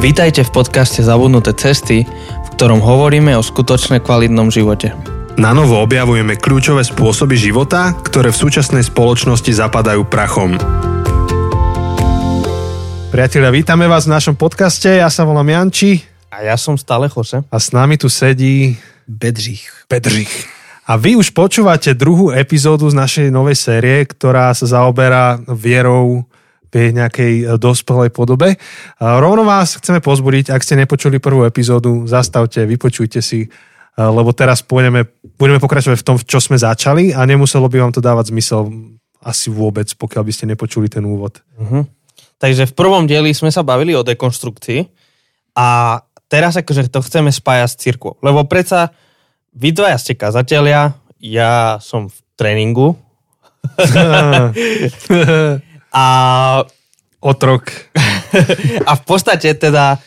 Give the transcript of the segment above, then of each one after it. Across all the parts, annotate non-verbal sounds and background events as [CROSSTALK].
Vítajte v podcaste Zabudnuté cesty, v ktorom hovoríme o skutočne kvalitnom živote. Na novo objavujeme kľúčové spôsoby života, ktoré v súčasnej spoločnosti zapadajú prachom. Priatelia, vítame vás v našom podcaste. Ja sa volám Janči A ja som stále Jose. a s nami tu sedí Bedřich. Bedřich. A vy už počúvate druhú epizódu z našej novej série, ktorá sa zaoberá vierou v nejakej e, dospelej podobe. A Rovno vás chceme pozbudiť, ak ste nepočuli prvú epizódu, zastavte, vypočujte si, e, lebo teraz pôjdeme, budeme pokračovať v tom, čo sme začali a nemuselo by vám to dávať zmysel asi vôbec, pokiaľ by ste nepočuli ten úvod. Uh-huh. Takže v prvom dieli sme sa bavili o dekonstrukcii a teraz akože to chceme spájať s cirkvou. Lebo predsa vy dvaja ste kazatelia, ja som v tréningu [LAUGHS] [LAUGHS] a Otrok. [LAUGHS] a v podstate teda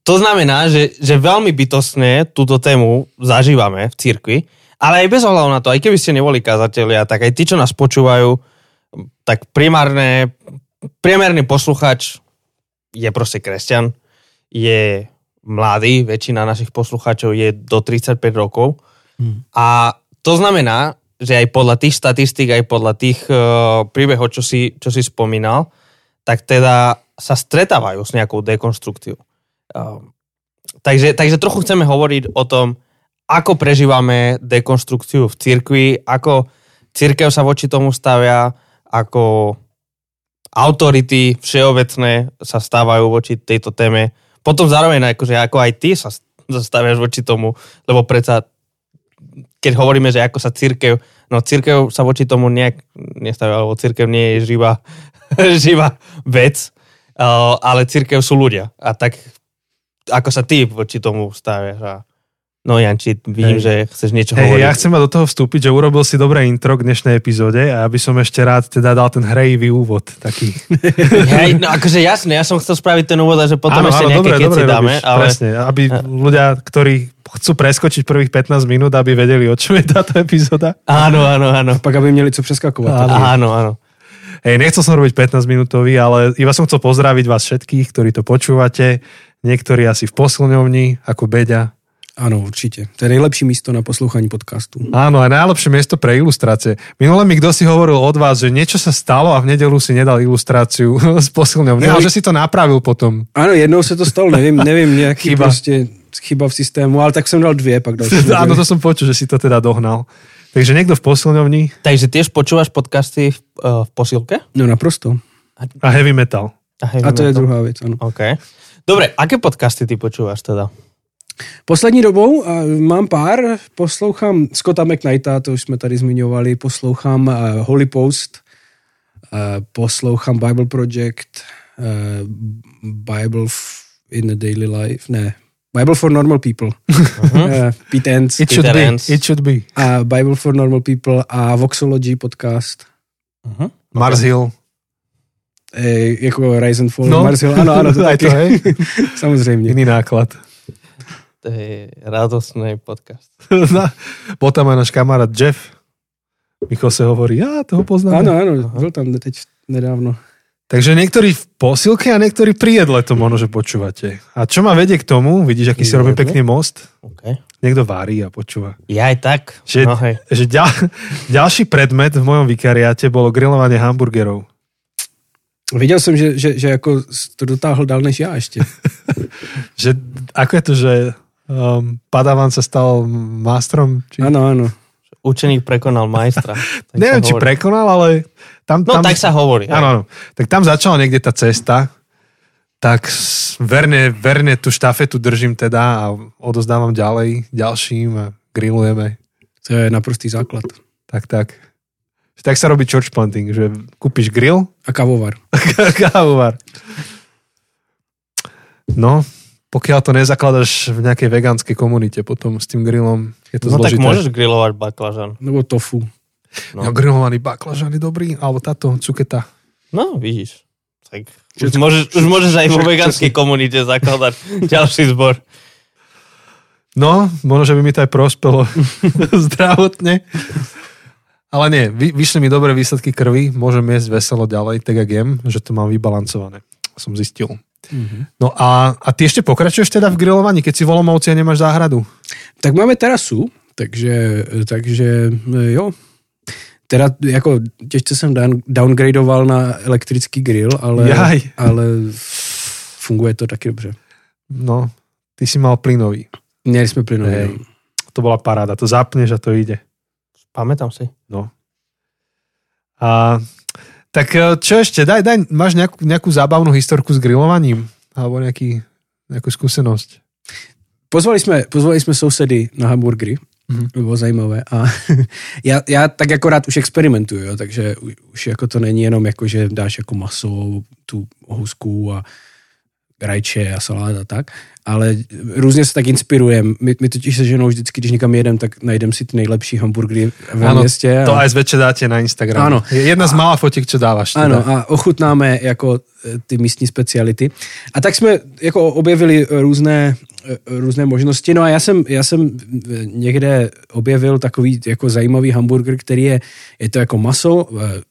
to znamená, že, že veľmi bytostne túto tému zažívame v cirkvi, ale aj bez ohľadu na to, aj keby ste neboli kazatelia, tak aj tí, čo nás počúvajú, tak primárne, priemerný posluchač je proste kresťan, je mladý, väčšina našich poslucháčov je do 35 rokov Hmm. a to znamená, že aj podľa tých statistík, aj podľa tých uh, príbehov, čo si, čo si spomínal, tak teda sa stretávajú s nejakou dekonstrukciou. Uh, takže, takže trochu chceme hovoriť o tom, ako prežívame dekonstrukciu v cirkvi, ako církev sa voči tomu stavia, ako autority všeobecné sa stávajú voči tejto téme. Potom zároveň akože ako aj ty sa staviaš voči tomu, lebo predsa keď hovoríme, že ako sa církev, no církev sa voči tomu nejak nestavia, lebo církev nie je živá, [LAUGHS] živá vec, uh, ale církev sú ľudia. A tak ako sa ty voči tomu staviaš No Janči, vidím, Hej. že chceš niečo Hej, hovoriť. ja chcem ma do toho vstúpiť, že urobil si dobré intro k dnešnej epizóde a ja by som ešte rád teda dal ten hrejivý úvod. Taký. [LAUGHS] Hej, no akože jasne, ja som chcel spraviť ten úvod, a že potom ešte nejaké keci dáme, robíš, ale Presne, aby ľudia, ktorí chcú preskočiť prvých 15 minút, aby vedeli, o čom je táto epizóda. áno, áno, áno. Pak aby měli co přeskakovat. Áno. Áno, áno. Hej, nechcel som robiť 15 minútový, ale iba som chcel pozdraviť vás všetkých, ktorí to počúvate. Niektorí asi v posilňovni, ako Beďa. Ano, určitě. To je nejlepší místo na poslouchání podcastu. Áno, a najlepšie miesto pre ilustrácie. Minule mi kto si hovoril od vás, že niečo sa stalo a v nedelu si nedal ilustráciu z posilňovne, No, ale že si to napravil potom. Ano, jednou se to stalo, nevím, [LAUGHS] nevím, nějaký Chyba. prostě chyba v systému, ale tak jsem dal dvě, pak další. [LAUGHS] Áno, to som počul, že si to teda dohnal. Takže niekto v posilňovni Takže tiež počúvaš podcasty v, uh, v posilke? No naprosto. a heavy metal. heavy A to je metal? druhá věc, ano. OK. Dobre, aké podcasty ty počúvaš teda? Poslední dobou mám pár, poslouchám Scotta McKnighta, to už jsme tady zmiňovali, poslouchám Holy Post, poslouchám Bible Project, Bible in a Daily Life, ne, Bible for Normal People, uh, [LAUGHS] Pete Enns It should Peter be. It should be. a Bible for Normal People a Voxology podcast, Uh-huh. Mars Hill. e, jako Rise and Fall, No. Mars Hill, ano, ano, to [LAUGHS] taky, to, hej? [LAUGHS] samozřejmě. Iný náklad. To je radostný podcast. [LAUGHS] Na- Bol tam aj náš kamarát Jeff. Michal sa hovorí, ja toho poznám. Ano, ano, byl tam teď nedávno. Takže niektorí v posilke a niektorí pri jedle to možno, že počúvate. A čo ma vedie k tomu, vidíš, aký si robím jedle? pekný most? OK. Niekto varí a počúva. Ja aj tak. Že, No hej. že ďal, [LAUGHS] ďalší predmet v mojom vikariáte bolo grilovanie hamburgerov. Viděl jsem, že, že, že jako to dotáhl dál než já ještě. [LAUGHS] Že, ako je to, že um, Padavan sa stal mástrom? Či... Ano. Učeník prekonal majstra. [LAUGHS] Tak Neviem, či prekonal, ale tam... No tam... tak sa hovorí. Áno, áno. Tak tam začala niekde tá cesta, tak verne, verne tú štafetu držím teda a odozdávam ďalej ďalším a grillujeme. To je naprostý základ. Tak, tak. Tak sa robí church planting, že kúpiš grill A kavovar. [LAUGHS] a kávovar. No, pokiaľ to nezakladaš v nejakej vegánskej komunite potom s tým grillom, je to No tak zložité. môžeš grilovať baklažan. Nebo tofu. No. No. grillovaný baklažan je dobrý, alebo táto cuketa. No, vidíš. Tak už môžeš, už môžeš aj vo vegánskej komunite zakladať [LAUGHS] ďalší zbor. No, možno, že by mi to aj prospelo [LAUGHS] zdravotne. Ale nie, vy, vyšli mi dobré výsledky krvi, môžem jesť veselo ďalej, tak jak jem, že to mám vybalancované. Som zistil. No a, a ty ešte pokračuješ teda v grillovaní, keď si v Olomouci a nemáš záhradu? Tak máme terasu, takže, takže e, jo. Teda jako těžce jsem down, downgradoval na elektrický grill, ale, Jaj. ale funguje to taky dobře. No, ty si mal plynový. Měli jsme plynový. Hej. no. To bola paráda. To zapneš a to ide. Pamätám si. No. A, tak e, čo ešte? Daj, daj, máš nejakú, nejakú zábavnú historku s grillovaním? Alebo nejaký, nejakú skúsenosť? Pozvali jsme, pozvali jsme sousedy na hamburgery, Mhm. mm-hmm. bylo zajímavé a [LAUGHS] já, já tak jako rád už experimentuju, jo, takže už jako to není jenom jako, že dáš jako maso, tu husku a rajče a salát a tak, ale různě se tak inspirujem. My, my totiž se ženou vždycky, když někam jedem, tak najdem si ty nejlepší hamburgery ve Áno, městě. to a... aj zväčša dáte na Instagram. Áno. Je jedna z mála fotiek, čo dávaš. Teda. Ano, a ochutnáme jako e, ty místní speciality. A tak jsme jako objevili různé, e, různé možnosti. No a já jsem, já jsem e, někde objevil takový jako zajímavý hamburger, který je, je to jako maso,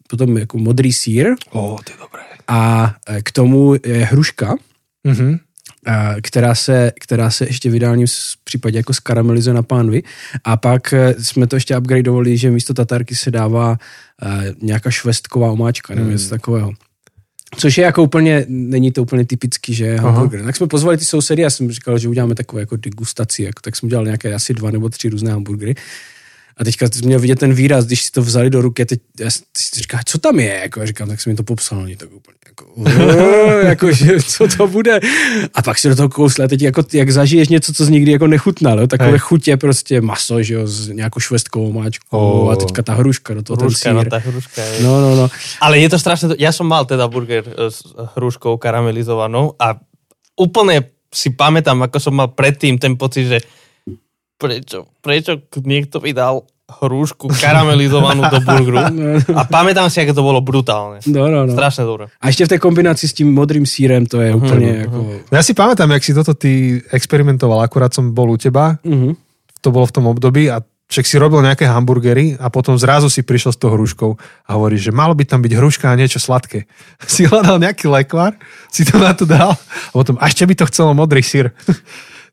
potom jako modrý sír Ó, to je dobré. a k tomu je hruška, Mhm. a, která se, která se ještě v ideálním případě jako skaramelizuje na pánvi. A pak e, jsme to ještě upgradeovali, že místo tatarky se dává e, nějaká švestková omáčka nebo něco takového. Což je jako úplně, není to úplně typický, že je hamburger. Tak jsme pozvali ty sousedy, já jsem říkal, že uděláme takové jako degustaci, jako, tak jsme udělali nějaké asi dva nebo tři různé hamburgery. A teďka jsi měl vidět ten výraz, když si to vzali do ruky, a teď já si- říká, co tam je, jako, a říkám, tak jsem mi to popsal, oni tak úplně, jako, [LAUGHS] "Uuu, jako, že, co to bude. A pak si do toho kousle, a teď jako, jak zažiješ něco, co jsi nikdy jako nechutnal, jo, takové Hej. chutě prostě maso, že jo, s nějakou švestkou máčkou Ó. a teďka ta hruška do toho, Hruška, ten no sír. tá hruška je. No, no, no. Ale je to strašne... Ja som mal teda burger e, s hruškou karamelizovanou a úplne si pamätám, ako som mal predtým ten pocit, že prečo, prečo niekto mi dal hrušku karamelizovanú do burgeru. [LAUGHS] A pamätám si, ako to bolo brutálne. No, no, no. Strašne dobré. A ještě v té kombinaci s tím modrým sírem, to je úplně jako... No Ja si pamätám, jak si toto ty experimentoval, akurát som bol u teba, Mhm. to bolo v tom období a však si robil nejaké hamburgery a potom zrazu si prišiel s tou hruškou a hovoríš, že malo by tam byť hruška a niečo sladké. [LAUGHS] Si hľadal nejaký lekvár, si to na to dal a potom a ešte by to chcelo modrý sír.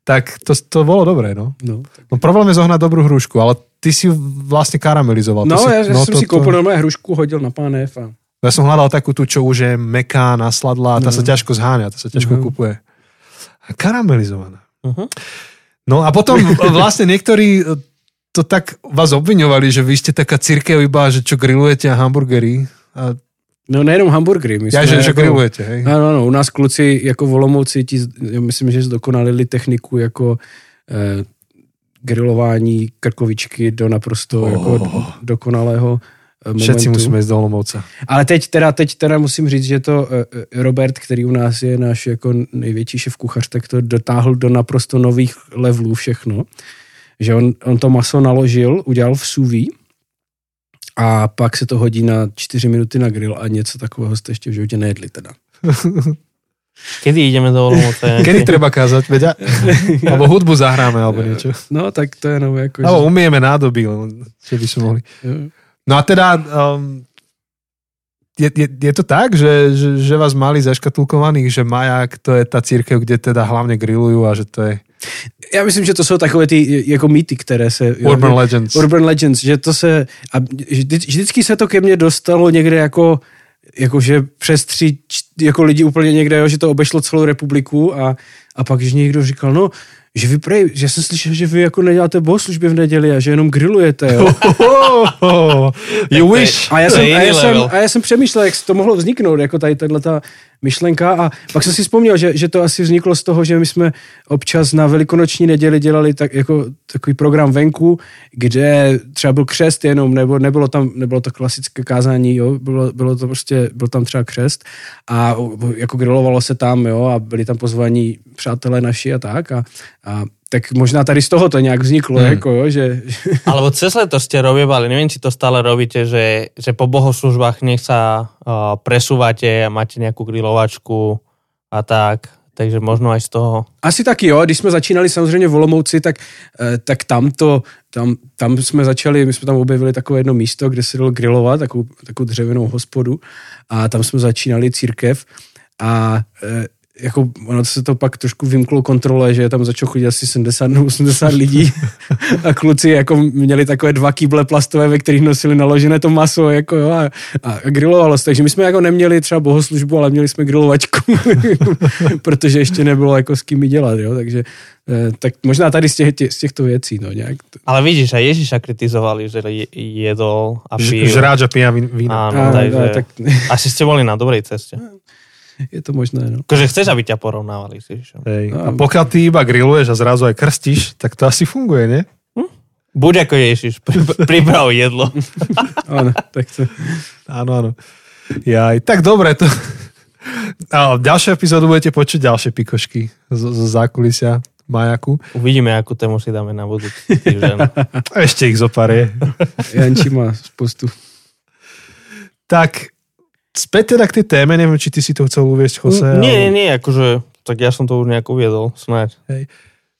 Tak to, to bolo dobré, no. No, No problém je zohnať dobrú hrušku, ale ty si vlastne karamelizoval. no to si, já, já jsem to, si koupil normálně hrušku, hodil na pánev a... Ja som hľadal takú tu, čo už je meká, nasladlá, tá No. sa ťažko zháňa, tá sa ťažko Mhm. kupuje. A karamelizovaná. Uh-huh. No a potom vlastne niektorí e, to tak vás obviňovali, že vy ste taká církev iba, že čo grillujete a hamburgery. A No nejenom hamburgery. My jsme že, že jako- grillujete, hej? Ano, ano, u nás kluci jako v Olomouci, ti, já myslím, že zdokonalili techniku jako eh, grilování krkovičky do naprosto Oh. jako do, dokonalého eh, momentu. Všetci musíme ísť do Olomouca. Ale teď teda, teď teda musím říct, že to eh, eh, Robert, který u nás je náš jako největší šef kuchař, tak to dotáhl do naprosto nových levelů všechno. Že on, on to maso naložil, udělal v suví a pak se to hodí na 4 minuty na grill a něco takového jste ještě v životě nejedli teda. [LAUGHS] Kedy ideme do Olomouce? [LAUGHS] Kedy treba kázať, veď? [LAUGHS] Alebo hudbu zahráme, alebo niečo. No, tak to je jenom jako... Alebo umieme nádoby, čo by sme mohli. že- No a teda, um, je, je, je to tak, že, že, že vás mali zaškatulkovaných, že Maják to je tá církev, kde teda hlavne grillujú a že to je Já myslím, že to jsou takové ty jako mýty, které se... jo, Urban že- Legends. Urban Legends, že to se... A vždy, vždycky se to ke mně dostalo někde jako jakože přes tři jako lidi úplně někde, jo, že to obešlo celou republiku a, a pak, když někdo říkal, no, že vy prej, že jsem slyšel, že vy jako neděláte bohoslužby v neděli a že jenom grillujete, jo. [LAUGHS] you wish. A já, jsem, a, já jsem, a já jsem přemýšlel, jak to mohlo vzniknout, jako tady tato myšlenka. A pak jsem si vzpomněl, že, že to asi vzniklo z toho, že my jsme občas na velikonoční neděli dělali tak, jako takový program venku, kde třeba byl křest jenom, nebo nebylo tam, nebylo to klasické kázání, jo, bylo, bylo to prostě, byl tam třeba křest a jako grilovalo se tam, jo, a byli tam pozvaní přátelé naši a tak a, a tak možná tady z toho to nějak vzniklo, hmm. jako jo, že, [LAUGHS] Alebo cez leto ste robievali, neviem, či to stále robíte, že, že po bohoslužbách nech sa uh, presúvate a máte nejakú grilovačku a tak. Takže možno aj z toho. Asi taky jo, když jsme začínali samozřejmě v Olomouci, tak, eh, tak tam, to, tam, tam jsme začali, my jsme tam objevili takové jedno místo, kde se dalo grilovat, takovou, takovou dřevěnou hospodu a tam jsme začínali církev a eh, jako ono se to pak trošku vymklo kontrole, že tam začalo chodit asi 70 nebo 80 lidí [LAUGHS] a kluci jako měli takové dva kýble plastové, ve kterých nosili naložené to maso jako jo, a, a grilovalo se. Takže my jsme jako neměli třeba bohoslužbu, ale měli jsme grilovačku, [LAUGHS] protože ještě nebylo jako s kým dělat, jo, takže eh, tak možná tady z, těch, z těchto věcí, no nějak. Ale vidíš, a Ježiša kritizovali, že jedol a pil. Žráč a pija víno. Áno, takže tak... asi ste boli na dobrej ceste [LAUGHS] je to možné. No. Akože chceš, aby ťa porovnávali s Ježišom. Hej. A pokiaľ ty iba grilluješ a zrazu aj krstíš, tak to asi funguje, nie? Hm? Buď ako Ježiš, [LAUGHS] priprav jedlo. [LAUGHS] áno, tak to. Áno, áno. Ja, tak dobre, to... A ďalšie epizódu budete počuť ďalšie pikošky z, z zákulisia majaku. Uvidíme, akú tému si dáme na budúci týždeň. Ešte ich zoparie. Janči má spustu. Tak späť teda k tej téme, neviem, či ty si to chcel uviesť, Jose. Nie, ale... nie, akože, tak ja som to už nejak uviedol, snáď. Hej.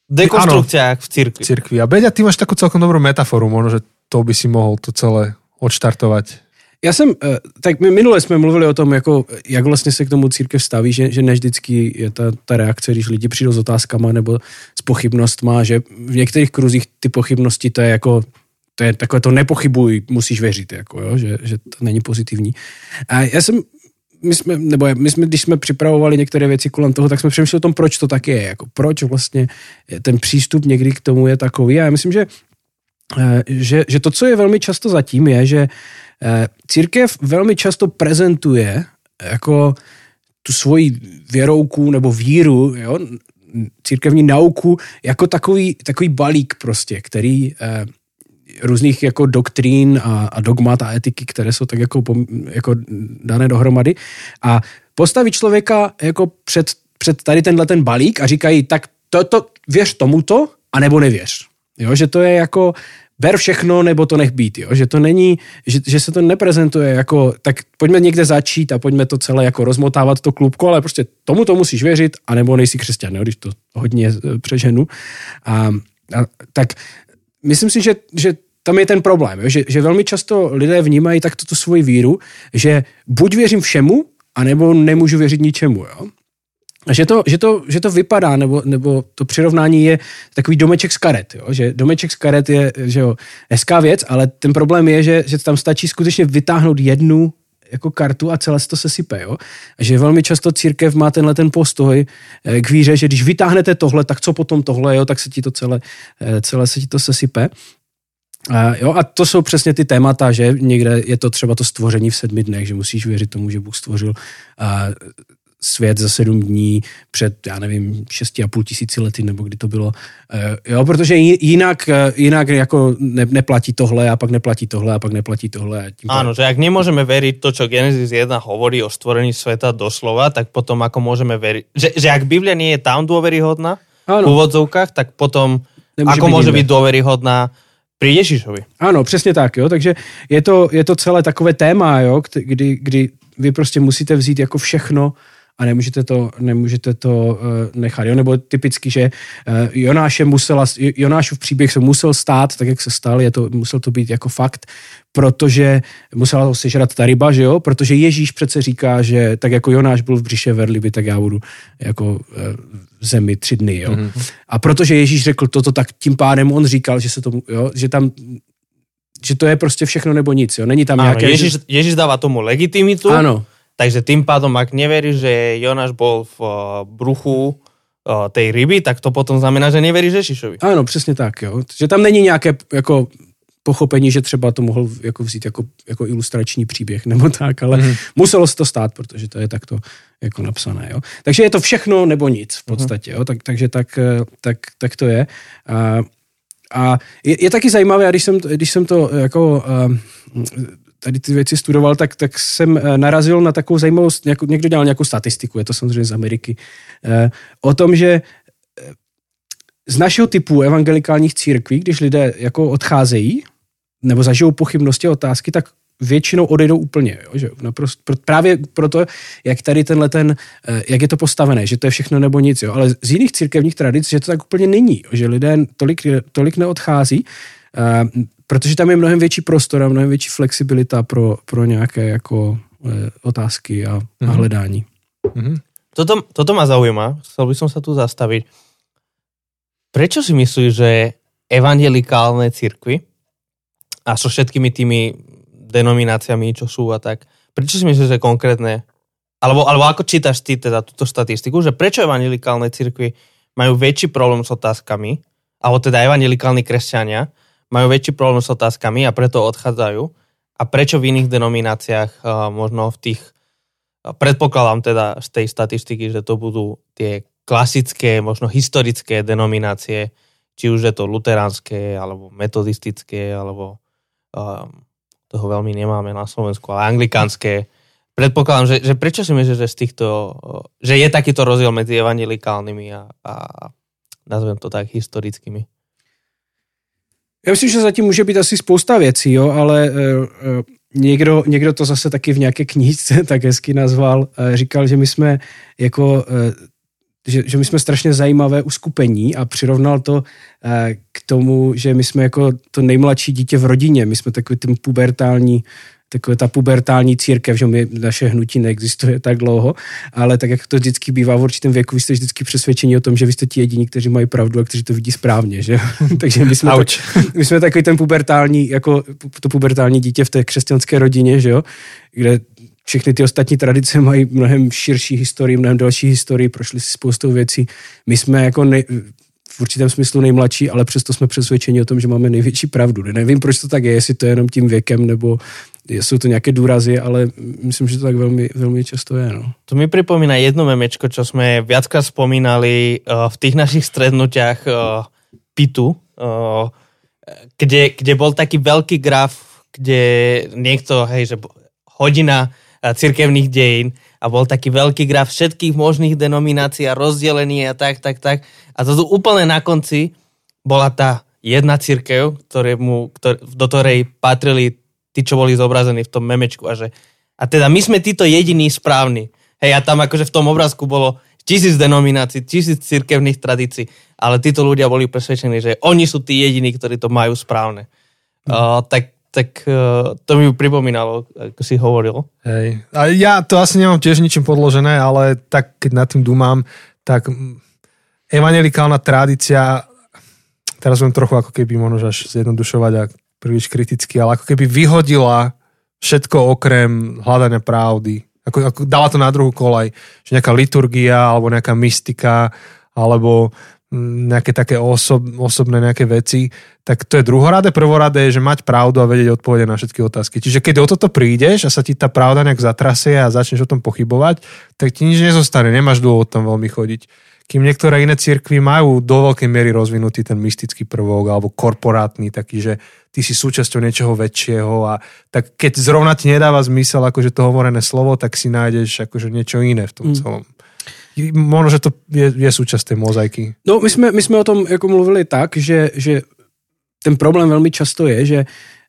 Dekonstrukcia v cirkvi. cirkvi. A Beďa, ty máš takú celkom dobrú metaforu, možno, že to by si mohol to celé odštartovať. Já jsem, eh, tak my minule jsme mluvili o tom, jako, jak vlastně se k tomu církev staví, že, že ne vždycky je ta, ta reakce, když lidi přijdou s otázkama nebo s pochybnostma, že v některých kruzích ty pochybnosti to je jako to je takové to nepochybuj, musíš věřit, jako, jo, že, že to není pozitivní. A já jsem, my jsme, nebo my jsme, když jsme připravovali některé věci kolem toho, tak jsme přemýšleli o tom, proč to tak je, jako proč vlastně ten přístup někdy k tomu je takový. A já myslím, že, eh, že, že to, co je velmi často zatím, je, že eh, církev velmi často prezentuje jako tu svoji věrouku nebo víru, jo, církevní nauku jako takový, takový balík prostě, který eh, různých jako doktrín a, a dogmat a etiky, které jsou tak jako, jako dané dohromady a postaví člověka jako před, před tady tenhle ten balík a říkají, tak toto, věř tomuto, anebo nevěř. Jo, že to je jako, ber všechno, nebo to nech být, jo? že to není, že, že se to neprezentuje jako, tak pojďme někde začít a pojďme to celé jako rozmotávat to klubko, ale prostě tomu to musíš věřit, anebo nejsi křesťan, jo? když to hodně eh, přeženu. A, a, tak myslím si, že, že tam je ten problém, že, že velmi často lidé vnímají takto tu svoji víru, že buď věřím všemu, anebo nemůžu věřit ničemu. Jo? Že to, že, to, že to vypadá, nebo, nebo to přirovnání je takový domeček z karet. Jo? Že domeček z karet je že jo, hezká věc, ale ten problém je, že, že tam stačí skutečně vytáhnout jednu jako kartu a celé se to sesype. Jo? A že velmi často církev má tenhle ten postoj eh, k víře, že když vytáhnete tohle, tak co potom tohle, jo? tak se ti to celé, eh, celé se ti to sesype. Jo, a to jsou přesně ty témata, že někde je to třeba to stvoření v sedmi dnech, že musíš věřit tomu, že Bůh stvořil svět za sedm dní před, já nevím, šesti a půl tisíci lety, nebo kdy to bylo. E, jo, protože jinak, e, jinak jako ne, neplatí tohle a pak neplatí tohle a pak neplatí tohle. A tím Áno, že ak nemôžeme veriť to, čo Genesis 1 hovorí o stvorení sveta doslova, tak potom ako môžeme veriť, že, že ak Biblia nie je tam dôveryhodná v úvodzovkách, tak potom Nemôže ako byť môže byť dôveryhodná pri Ježišovi. Ano, přesně tak, jo, takže je to, je to celé takové téma, jo, kdy, kdy vy prostě musíte vzít jako všechno a nemůžete to, nemůžete to uh, nechat. Jo? Nebo typicky, že uh, Jonáše musela, Jonášův příběh se musel stát, tak jak se stal, je to, musel to být jako fakt, protože musela to sežrat ta ryba, že jo? Protože Ježíš přece říká, že tak jako Jonáš byl v břiše verliby, tak já budu jako uh, zemi tři dny, jo? Mm-hmm. A protože Ježíš řekl toto, tak tím pádem on říkal, že se tomu, jo? že tam že to je prostě všechno nebo nic, jo? Není tam Áno, nějaké... Ježíš, Ježíš dáva tomu legitimitu. Áno. Takže tým pádom, ak neveríš, že Jonáš bol v uh, bruchu uh, tej ryby, tak to potom znamená, že neveríš Ježišovi. Ano, přesně tak. Jo. Že tam není nějaké jako pochopení, že třeba to mohl jako vzít jako, jako ilustrační příběh [LAUGHS] nebo tak, ale mm-hmm. muselo se to stát, protože to je takto jako napsané. Jo. Takže je to všechno nebo nic v mhm. podstatě. Jo. Tak, takže tak, eh, tak, tak to je. A, a je, je taky zajímavé, když jsem, když jsem to jako tady ty věci studoval, tak, tak jsem eh, narazil na takovou zajímavou, někdo dělal nějakou statistiku, je to samozřejmě z Ameriky, eh, o tom, že eh, z našeho typu evangelikálních církví, když lidé jako odcházejí nebo zažijou pochybnosti a otázky, tak většinou odejdou úplně. Jo? Že naprosto, právě proto, jak tady tenhle ten, jak je to postavené, že to je všechno nebo nic. Jo? Ale z jiných církevních tradic, že to tak úplně není. Jo? Že lidé tolik, tolik neodchází protože tam je mnohem větší prostor a mnohem větší flexibilita pro, pro nějaké jako e, otázky a, mm-hmm. a mhm. hledání. Mm-hmm. toto, toto ma zaujíma, chcel by som sa tu zastaviť. Prečo si myslíš, že evangelikálne cirkvy a so všetkými tými denomináciami, čo sú a tak, prečo si myslíš, že konkrétne, alebo, alebo ako čítaš ty teda túto statistiku, že prečo evangelikálne cirkvy majú väčší problém s otázkami, alebo teda evangelikálni kresťania majú väčší problém s otázkami a preto odchádzajú? A prečo v iných denomináciách, možno v tých, predpokladám teda z tej statistiky, že to budú tie klasické, možno historické denominácie, či už je to luteránske, alebo metodistické, alebo toho veľmi nemáme na Slovensku, ale anglikánske. Predpokladám, že, že prečo si myslíš, že z týchto, že je takýto rozdiel medzi evangelikálnymi a, a nazvem to tak historickými? Já myslím, že zatím může být asi spousta věcí, jo, ale uh, někdo, někdo to zase taky v nějaké knížce [LAUGHS] tak hezky nazval. Uh, říkal, že my jsme jako uh, že, že my jsme strašně zajímavé uskupení a přirovnal to eh, k tomu, že my jsme jako to nejmladší dítě v rodině, my jsme takový ten pubertální takové ta pubertální církev, že my, naše hnutí neexistuje tak dlouho, ale tak jak to vždycky bývá v určitém věku, vy jste vždycky přesvědčení o tom, že vy jste ti jediní, kteří mají pravdu a kteří to vidí správně, že? [LAUGHS] Takže my jsme, tak, my jsme takový ten pubertální, jako to pubertální dítě v té křesťanské rodině, že jo? Kde všechny ty ostatní tradice mají mnohem širší historii, mnohem další historii, prošli si spoustou věcí. My jsme jako nej, v určitém smyslu nejmladší, ale přesto jsme přesvědčeni o tom, že máme největší pravdu. Nevím, proč to tak je, jestli to je jenom tím věkem, nebo jsou to nějaké důrazy, ale myslím, že to tak velmi, velmi často je. No. To mi pripomína jedno memečko, čo sme viackrát spomínali uh, v tých našich strednutiach uh, PITu, uh, kde, kde bol taký veľký graf, kde niekto, hej, že hodina cirkevných dejín a bol taký veľký graf všetkých možných denominácií a rozdelení a tak, tak, tak. A to tu úplne na konci bola tá jedna církev, ktorému, ktor, do ktorej patrili tí, čo boli zobrazení v tom memečku a že a teda my sme títo jediní správni. Hej, a tam akože v tom obrázku bolo tisíc denominácií, tisíc cirkevných tradícií, ale títo ľudia boli presvedčení, že oni sú tí jediní, ktorí to majú správne. Mm. Uh, tak tak uh, to mi pripomínalo, ako si hovoril. Hej. A ja to asi nemám tiež ničím podložené, ale tak keď nad tým dúmam, tak evangelikálna tradícia, teraz budem trochu ako keby možno až zjednodušovať a príliš kriticky, ale ako keby vyhodila všetko okrem hľadania pravdy. Ako, ako dala to na druhú kolaj. Že nejaká liturgia alebo nejaká mystika alebo nejaké také osob, osobné nejaké veci, tak to je druhoradé. Prvoradé je, že mať pravdu a vedieť odpovede na všetky otázky. Čiže keď o toto prídeš a sa ti tá pravda nejak zatrasie a začneš o tom pochybovať, tak ti nič nezostane, nemáš dôvod tam veľmi chodiť. Kým niektoré iné cirkvy majú do veľkej miery rozvinutý ten mystický prvok alebo korporátny, taký, že ty si súčasťou niečoho väčšieho a tak keď zrovna ti nedáva zmysel akože to hovorené slovo, tak si nájdeš akože niečo iné v tom mm. Možno, že to je, je súčasť tej mozaiky. No, my jsme, my jsme o tom jako mluvili tak, že, že ten problém velmi často je, že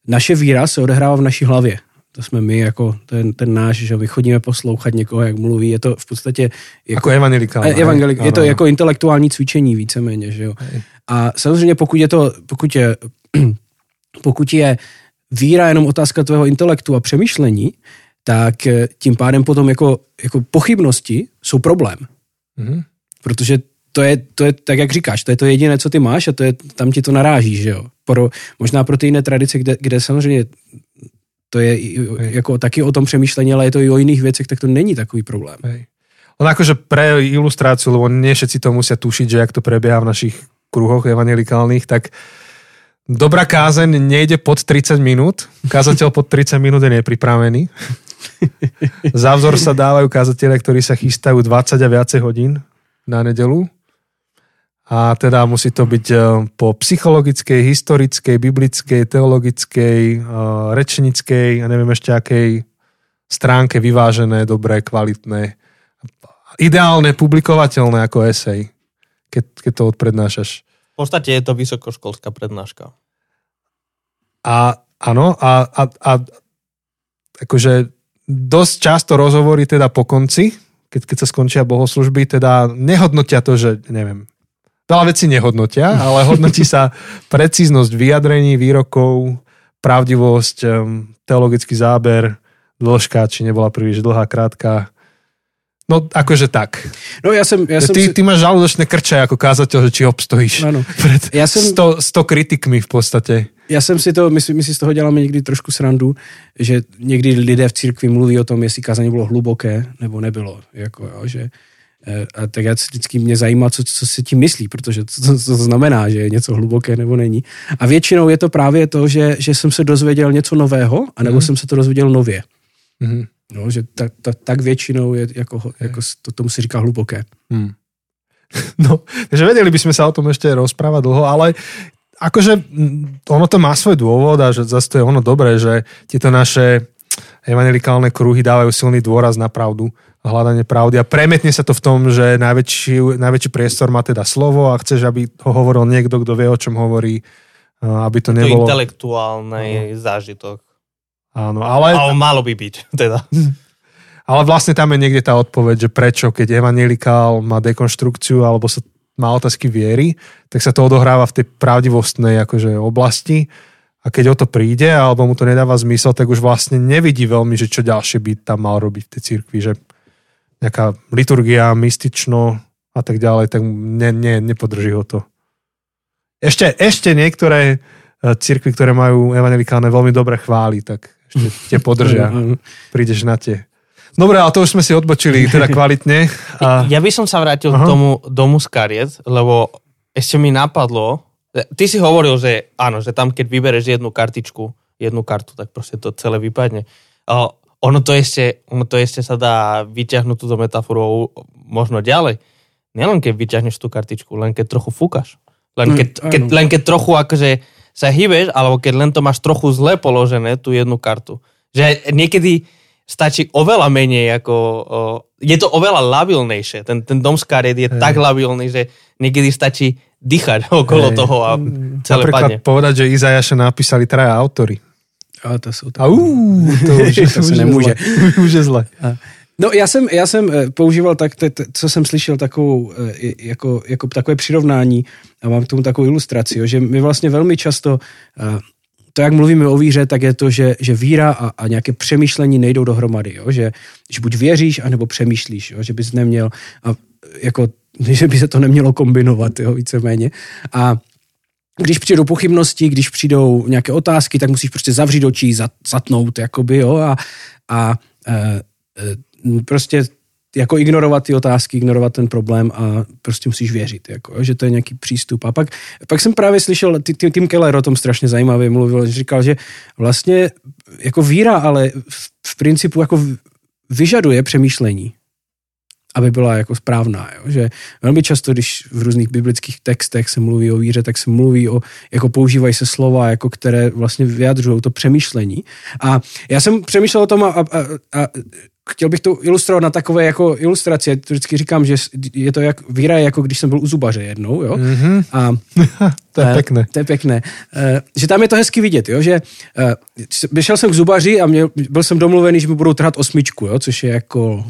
naše víra se odehrává v naší hlavě. To jsme my, jako ten, ten náš, že my chodíme poslouchat někoho, jak mluví. Je to v podstatě... Jako, jako evangelikál. Evangelik, je to jako intelektuální cvičení víceméně, že jo. A samozřejmě pokud je to, pokud je, [CLEARS THROAT] pokud je víra jenom otázka tvého intelektu a přemýšlení, tak tím pádem potom jako, jako pochybnosti jsou problém. Mm-hmm. Protože to je, to je, tak jak říkáš, to je to jediné, co ty máš a to je, tam ti to naráží, že jo. Pro, možná pro ty jiné tradice, kde, kde samozřejmě to je jako taky o tom přemýšlení, ale je to i o jiných věcech, tak to není takový problém. Hej. Len akože pre ilustráciu, lebo nie všetci to musia tušiť, že jak to prebieha v našich kruhoch evangelikálnych, tak dobrá kázeň nejde pod 30 minút. Kázateľ pod 30 minút je nepripravený. [LAUGHS] Za vzor sa dávajú kazatelia, ktorí sa chystajú 20 a viacej hodín na nedelu. A teda musí to byť e, po psychologickej, historickej, biblickej, teologickej, e, rečnickej a neviem ešte akej stránke vyvážené, dobré, kvalitné. Ideálne publikovateľné ako esej, keď, keď to odprednášaš. V podstate je to vysokoškolská prednáška. A áno, a, a, a akože dosť často rozhovory teda po konci, keď, keď sa skončia bohoslužby, teda nehodnotia to, že neviem, veľa vecí nehodnotia, ale hodnotí sa [LAUGHS] precíznosť vyjadrení, výrokov, pravdivosť, teologický záber, dĺžka, či nebola príliš dlhá, krátka, No akože tak. No já jsem, já jsem ty, si... ty máš žalúdočné krče ako kázateľ, že či obstojíš Ano. pred Já jsem- 100, 100 kritikmi v podstate. Já jsem si to, my si, my si z toho děláme někdy trošku srandu, že někdy lidé v církvi mluví o tom, jestli kázání bylo hluboké nebo nebylo. Jako, jo, že, eh, a tak já vždycky mě zajímá, co, co si tím myslí, protože co, co to znamená, že je něco hluboké nebo není. A většinou je to právě to, že, že jsem se dozvěděl něco nového, anebo mm. jsem se to dozvěděl nově. Mhm. No, že tak, tak, tak většinou je, jako, jako to, tomu se říká hluboké. Hmm. [LAUGHS] No, takže vedeli by sme sa o tom ešte rozprávať dlho, ale akože ono to má svoj dôvod a že zase to je ono dobré, že tieto naše evangelikálne kruhy dávajú silný dôraz na pravdu a hľadanie pravdy a premetne sa to v tom, že najväčší, najväčší priestor má teda slovo a chceš, aby ho hovoril niekto, kto vie, o čom hovorí, a aby to To nebolo... intelektuálny zážitok. Áno, ale... Ale malo by byť, [LAUGHS] teda. Ale vlastne tam je niekde tá odpoveď, že prečo, keď evangelikál má dekonštrukciu alebo sa má otázky viery, tak sa to odohráva v tej pravdivostnej akože oblasti a keď o to príde alebo mu to nedáva zmysel, tak už vlastne nevidí veľmi, že čo ďalšie by tam mal robiť v tej cirkvi, že nejaká liturgia, mystično a tak ďalej, tak ne, ne, nepodrží ho to. Ešte, ešte niektoré e, cirkvy, ktoré majú evangelikálne veľmi dobre chváli, tak ešte tie podržia. [LAUGHS] Prídeš na tie. Dobre, ale to už sme si odbočili teda [LAUGHS] kvalitne. A... Ja by som sa vrátil Aha. k tomu domu z kariet, lebo ešte mi napadlo, ty si hovoril, že áno, že tam keď vybereš jednu kartičku, jednu kartu, tak proste to celé vypadne. Ono to ešte, ono to ešte sa dá vyťahnuť túto metaforu možno ďalej. Nielen keď vyťahneš tú kartičku, len keď trochu fúkaš. Len keď, Mm, keď, áno. len keď trochu akože sa hýbeš, alebo keď len to máš trochu zle položené, tú jednu kartu. Že niekedy stačí oveľa menej ako... O, je to oveľa labilnejšie. Ten, ten dom z kariet je tak labilný, že niekedy stačí dýchať [LAUGHS] okolo Hej. toho a celé Napríklad padne. povedať, že Izajaša napísali traja autory. A to jsou to. A uh, to už, [LAUGHS] To se už. Zle. [LAUGHS] už je zle. No já jsem, já jsem eh, používal tak, te, te, co jsem slyšel takovou, eh, jako, jako takové přirovnání a mám k tomu takovou ilustraci, že my vlastně velmi často, eh, to jak mluvíme o víře, tak je to, že, že víra a, a nějaké přemýšlení nejdou dohromady, jo, že, že buď věříš, anebo přemýšlíš, jo, že bys neměl, a jako, [LAUGHS] že by se to nemělo kombinovat, jo, víceméně. A když přijdou pochybnosti, když přijdou nějaké otázky, tak musíš prostě zavřít oči, zat, zatnout, jakoby, jo, a, a e, e, prostě jako ignorovat ty otázky, ignorovat ten problém a prostě musíš věřit, jako, že to je nějaký přístup. A pak, pak jsem právě slyšel, Tim Keller o tom strašně zajímavě mluvil, že říkal, že vlastně jako víra, ale v, v principu jako vyžaduje přemýšlení aby byla jako správná. Jo? Že velmi často, když v různých biblických textech se mluví o víře, tak se mluví o, jako používají se slova, jako které vlastně vyjadřují to přemýšlení. A já jsem přemýšlel o tom a, a, a, a chtěl bych to ilustrovat na takové jako ilustraci. Já to vždycky říkám, že je to jak víra, je jako když jsem byl u zubaře jednou, jo. Mhm. A [LAUGHS] To je Eh, pekné. To je pěkné. Eh, Že tam je to hezky vidět, jo? že eh, šel jsem k zubaři a mě, byl jsem domluvený, že mi budou trhat osmičku, jo? což je jako,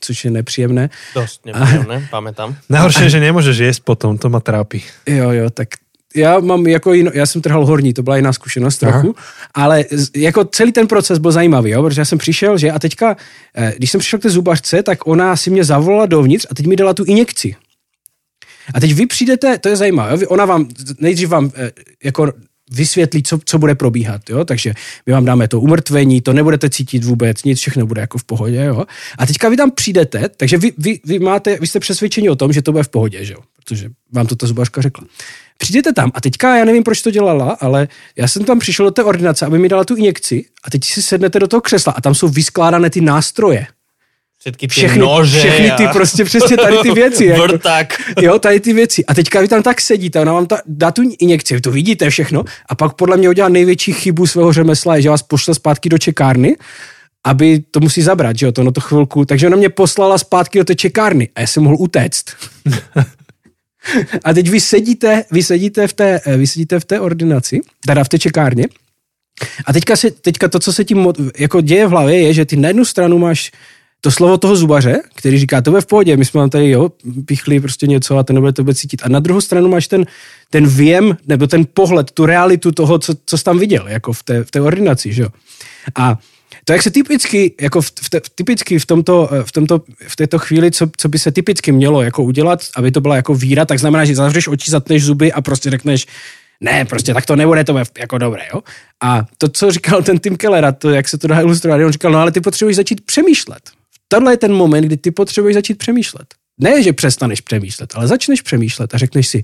což je nepříjemné. Dosť nepríjemné, pamätám. Najhoršie že nemôžeš jesť potom, to ma trápi. Jo, jo, tak já mám jako jino, já jsem trhal horní, to byla jiná zkušenost trochu, ale z- jako celý ten proces byl zajímavý, jo, protože já jsem přišel, že a teďka, eh, když jsem přišel k té zubařce, tak ona si mě zavolala dovnitř a teď mi dala tu injekci. A teď vy přijdete, to je zajímavé, jo, ona vám, nejdřív vám eh, jako vysvětlí, co, co bude probíhat, jo? takže my vám dáme to umrtvení, to nebudete cítit vůbec, nic, všechno bude jako v pohodě, jo? A teďka vy tam přijdete, takže vy, vy, vy, máte, vy jste přesvědčeni o tom, že to bude v pohodě, že jo? protože vám to ta zubařka řekla. Přijdete tam a teďka, já nevím, proč to dělala, ale já jsem tam přišel do té ordinace, aby mi dala tu injekci a teď si sednete do toho křesla a tam jsou vyskládané ty nástroje. Všetky tie Všechny, nože všechny ty a prostě přesně tady ty věci. jako. vrtak. Jo, tady ty věci. A teďka vy tam tak sedíte, ona vám ta, dá tu injekci, vy to vidíte všechno a pak podle mě udělá největší chybu svého řemesla, je, že vás pošle zpátky do čekárny, aby to musí zabrat, že jo, to no to chvilku. Takže ona mě poslala zpátky do té čekárny a já jsem mohl utéct. [LAUGHS] a teď vy sedíte, vy sedíte v té, eh, vy sedíte v té ordinaci, teda v té čekárně a teďka, se, teďka to, co se tím jako děje v hlavě, je, že ty na jednu stranu máš to slovo toho zubaře, který říká, to bude v pohodě, my jsme vám tady jo, pichli prostě něco a ten nebude to cítit. A na druhou stranu máš ten, ten věm, nebo ten pohled, tu realitu toho, co, co jsi tam viděl, jako v té, v té ordinaci, že jo. A to, jak se typicky, jako v, v, typicky v, tomto, v, tomto, v této chvíli, co, co by se typicky mělo jako udělat, aby to byla jako víra, tak znamená, že zavřeš oči, zatneš zuby a prostě řekneš, ne, prostě tak to nebude, to bude jako dobré, jo. A to, co říkal ten Tim Keller, to, jak se to dá ilustrovat, on říkal, no ale ty potřebuješ začít přemýšlet. Tohle je ten moment, kdy ty potřebuješ začít přemýšlet. Ne, že přestaneš přemýšlet, ale začneš přemýšlet a řekneš si,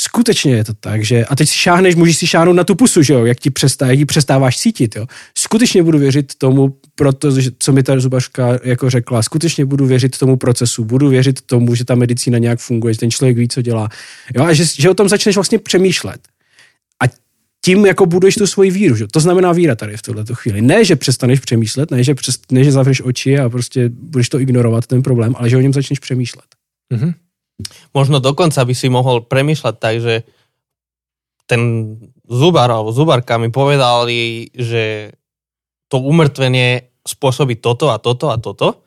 skutečně je to tak, že a teď si šáhneš, můžeš si šáhnout na tu pusu, že jo, jak ti přestá, jak ji přestáváš cítit, jo. Skutečně budu věřit tomu, protože, co mi ta zubařka jako řekla, skutečně budu věřit tomu procesu, budu věřit tomu, že ta medicína nějak funguje, že ten člověk ví, co dělá. Jo, a že, že o tom začneš vlastně přemýšlet. A tím jako buduješ tu svoji víru. Že? To znamená víra tady v tuhle chvíli. Ne, že přestaneš přemýšlet, ne že, přest, ne, že zavřeš oči a prostě budeš to ignorovat, ten problém, ale že o něm začneš přemýšlet. Mm-hmm. Možno dokonca by si mohol premýšľať tak, že ten zubar alebo zubarka mi povedali, že to umrtvenie spôsobí toto a toto a toto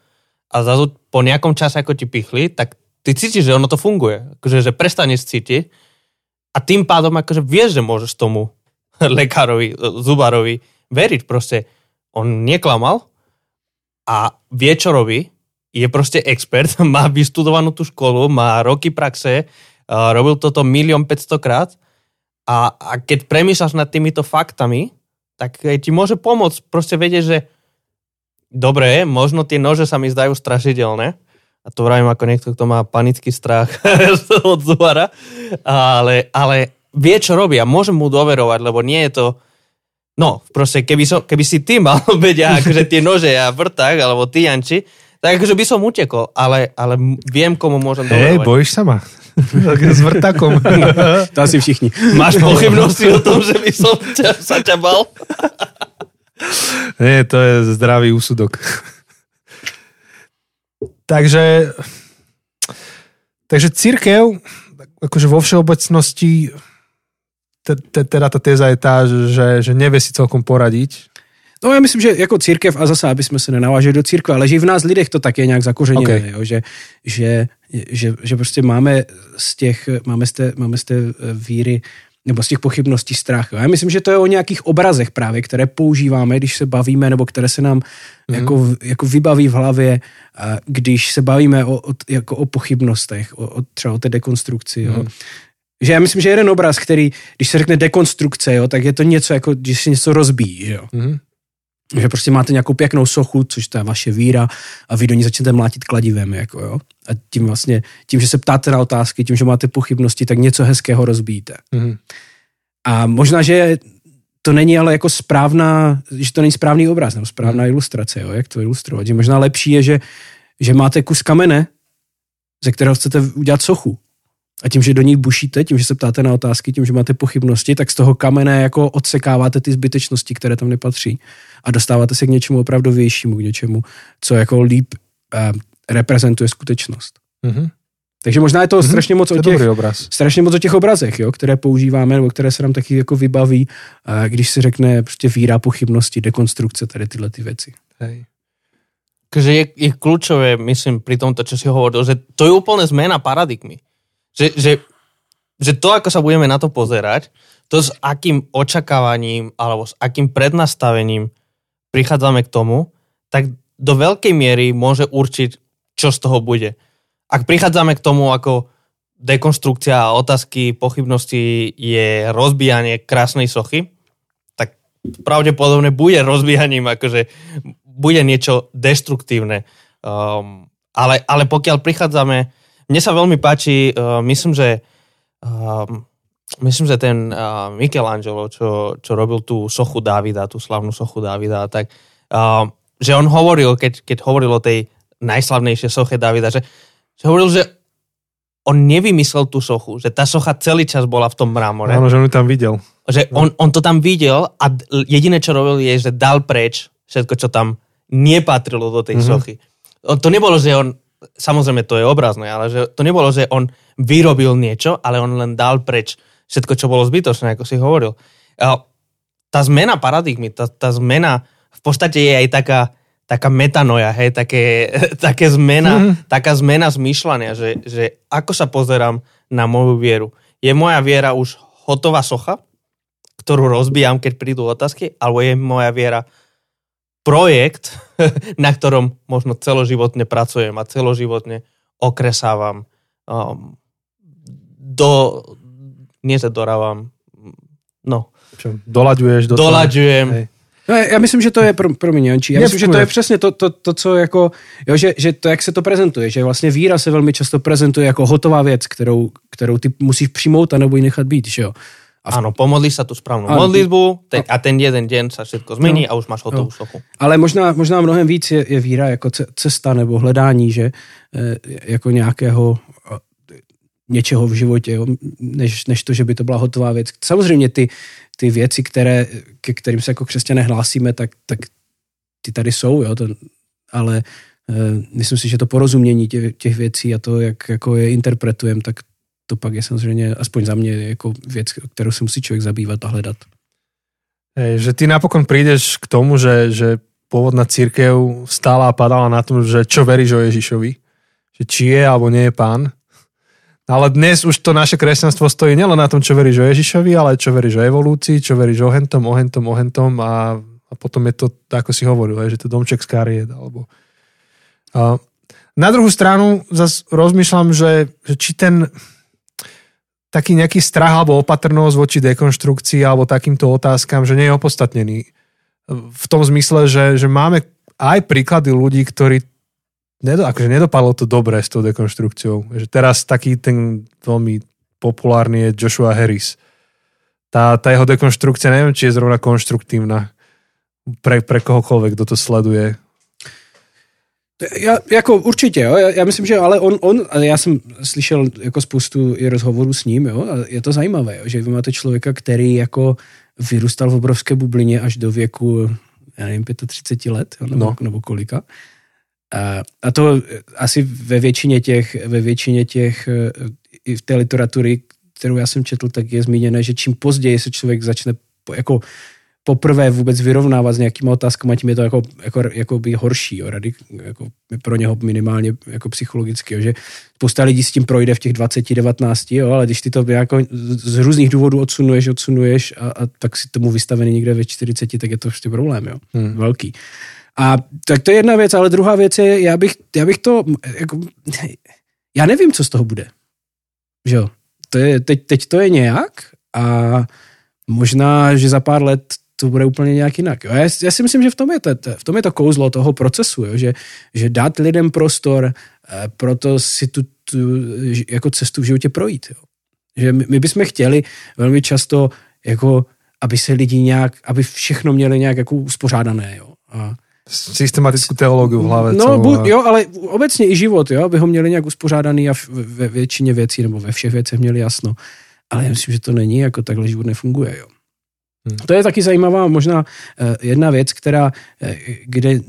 a zrazu po nejakom čase, ako ti pichli, tak ty cítiš, že ono to funguje. Akože, že prestaneš cítiť a tým pádom akože vieš, že môžeš tomu [LAUGHS] lekárovi, zubarovi veriť. Proste on neklamal a vie, čo robí je proste expert, [LAUGHS] má vystudovanú tú školu, má roky praxe, robil toto milión 500 krát a, a keď premýšľaš nad týmito faktami, tak ti môže pomôcť proste vedieť, že dobre, možno tie nože sa mi zdajú strašidelné, a to vravím ako niekto, kto má panický strach [LAUGHS] od zúvara, ale, ale vie, čo robí a môžem mu doverovať, lebo nie je to, no, proste, keby, som, keby si ty [LAUGHS] mal vedia, akože tie nože a vrták, alebo ty, Janči, tak akože by som utekol, ale, ale viem, komu môžem Hej, bojíš sa ma? [LAUGHS] S vrtakom. [LAUGHS] to asi všichni. Máš pochybnosti o tom, že by som ťa, sa ťa bal? Nie, to je zdravý úsudok. takže takže církev, akože vo všeobecnosti teda tá téza je tá, že, že nevie si celkom poradiť No já myslím, že jako církev, a zase, aby jsme se nenaváželi do církve, ale že i v nás lidech to tak je nějak zakořeněné, okay. jo, že, že, že, že, prostě máme z těch, máme z té, máme z té eh, víry nebo z těch pochybností strach. Jo. Já myslím, že to je o nějakých obrazech právě, které používáme, když se bavíme, nebo které se nám mm. jako, jako vybaví v hlavě, když se bavíme o, o, jako o pochybnostech, o, o, třeba o té dekonstrukci. Jo. Mm. Že já myslím, že jeden obraz, který, když se řekne dekonstrukce, jo, tak je to něco, jako když se něco rozbíjí. Jo. Mm že prostě máte nějakou pěknou sochu, což je vaše víra a vy do ní začnete mlátit kladivem, jako jo. A tím vlastně, tím, že se ptáte na otázky, tím, že máte pochybnosti, tak něco hezkého rozbíjíte. Mm-hmm. A možná, že to není ale jako správná, že to není správný obraz nebo správná mm. ilustrace, jo, jak to ilustrovat. Že možná lepší je, že, že máte kus kamene, ze kterého chcete udělat sochu. A tím, že do ní bušíte, tím, že se ptáte na otázky, tím, že máte pochybnosti, tak z toho kamene jako odsekáváte ty zbytečnosti, které tam nepatří. A dostáváte se k něčemu opravdovějšímu, k něčemu, co jako líp eh, reprezentuje skutečnost. Mm-hmm. Takže možná je to mm-hmm. strašně moc o těch, obraz. strašně moc o těch obrazech, jo, které používáme, nebo které se nám taky jako vybaví, eh, když se řekne prostě víra, pochybnosti, dekonstrukce, tady tyhle ty věci. Hej. Takže je, je kľúčové, myslím, pri tomto, čo si hovoril, že to je úplne zmena paradigmy. Že, že, že to, ako sa budeme na to pozerať, to s akým očakávaním alebo s akým prednastavením prichádzame k tomu, tak do veľkej miery môže určiť, čo z toho bude. Ak prichádzame k tomu ako dekonstrukcia otázky, pochybnosti je rozbijanie krásnej sochy, tak pravdepodobne bude rozbijaním, akože bude niečo deštruktívne. Um, ale, ale pokiaľ prichádzame mne sa veľmi páči, uh, myslím, že uh, myslím, že ten uh, Michelangelo, čo, čo robil tú sochu Davida, tú slavnú sochu Davida, tak uh, že on hovoril, keď, keď hovoril o tej najslavnejšej soche Davida, že, že hovoril, že on nevymyslel tú sochu, že tá socha celý čas bola v tom mramore. Áno, že on tam videl. Že on, on to tam videl a jediné, čo robil, je, že dal preč všetko, čo tam nepatrilo do tej mm-hmm. sochy. To nebolo, že on samozrejme to je obrazné, ale že to nebolo, že on vyrobil niečo, ale on len dal preč všetko, čo bolo zbytočné, ako si hovoril. Tá zmena paradigmy, tá, tá zmena v podstate je aj taká, taká metanoja, hej, také, [LAUGHS] také zmena, mm-hmm. taká zmena zmýšľania, že, že ako sa pozerám na moju vieru. Je moja viera už hotová socha, ktorú rozbijam, keď prídu otázky, alebo je moja viera projekt, [LAUGHS] na ktorom možno celoživotne pracujem a celoživotne okresávam. Um, do, nie že dorávam, no. Čo, dolaďuješ? Do Dolaďujem. Hej. No, já myslím, že to je pro, pro mě, Jančí. Já myslím, že to je přesně to, to, to co jako, jo, že, že to, jak se to prezentuje, že vlastně víra se velmi často prezentuje jako hotová věc, kterou, kterou ty musíš přijmout a nebo ji nechat být, že jo. A Áno, pomodlíš sa tú správnu Áno. modlitbu te, a ten jeden deň sa všetko zmení a už máš hotovú sochu. Ale možná, možná mnohem víc je, je víra jako ce- cesta nebo hledání, že e, jako nějakého e, něčeho v životě, jo, než, než to, že by to byla hotová věc. Samozřejmě ty, ty věci, které, ke kterým se jako křesťané hlásíme, tak, tak ty tady jsou, jo, to, ale e, myslím si, že to porozumění těch, těch věcí a to, jak jako je interpretujeme, tak to pak je samozřejmě, aspoň za mě, jako věc, kterou se musí člověk zabývat a hledat. Hej, že ty napokon prídeš k tomu, že, že pôvodná církev stála a padala na tom, že čo veríš o Ježišovi. Že či je alebo nie je pán. Ale dnes už to naše kresťanstvo stojí nielen na tom, čo veríš o Ježišovi, ale čo veríš o evolúcii, čo veríš o hentom, o hentom, o hentom a, a potom je to, ako si hovoril, že to domček z kariet. Alebo... Na druhú stranu zase rozmýšľam, že, že či ten taký nejaký strach alebo opatrnosť voči dekonštrukcii alebo takýmto otázkam, že nie je opodstatnený. V tom zmysle, že, že máme aj príklady ľudí, ktorí nedo, akože nedopadlo to dobre s tou dekonštrukciou. Že teraz taký ten veľmi populárny je Joshua Harris. Tá, tá jeho dekonštrukcia, neviem, či je zrovna konštruktívna pre, pre kohokoľvek, kto to sleduje. Já, jako určitě, jo. Já, já myslím, že ale on, on, ale já jsem slyšel jako spoustu i rozhovorů s ním, jo, a je to zajímavé, jo, že vy máte člověka, který jako vyrůstal v obrovské bublině až do věku, já nevím, 35 let, jo, nebo, No. nebo kolika. A, a to asi ve většině těch, ve většině těch, eh, i v té literatury, kterou já jsem četl, tak je zmíněné, že čím později se člověk začne jako poprvé vůbec vyrovnávat s nějakýma otázkama, tím je to jako, jako, jako by horší, jo, rady, jako pro něho minimálně jako psychologicky, jo, že spousta lidí s tím projde v těch 20, 19, jo, ale když ty to jako z různých důvodů odsunuješ, odsunuješ a, a tak si tomu vystavený někde ve 40, tak je to prostě problém, jo, Hmm. velký. A tak to je jedna věc, ale druhá věc je, já bych, já bych to, jako, já nevím, co z toho bude. Že jo? To je, teď, teď to je nějak a možná, že za pár let to bude úplně nějak jinak. Jo? Já, já si myslím, že v tom je to, v tom je to kouzlo toho procesu, jo? Že, že dát lidem prostor, eh, proto si tu, tu jako cestu v životě projít. Jo? Že my, my bychom chtěli velmi často, jako, aby se lidi nějak, aby všechno měli nějak jako uspořádané. Jo? A, Systematickú teológiu v hlave. No, celú bu, jo, ale obecně i život, jo, aby ho měli nějak uspořádaný a ve většině věcí nebo ve všech věcech měli jasno. Ale já myslím, že to není, jako takhle život nefunguje, jo. Hmm. To je taky zajímavá možná eh, jedna věc, která, eh, kde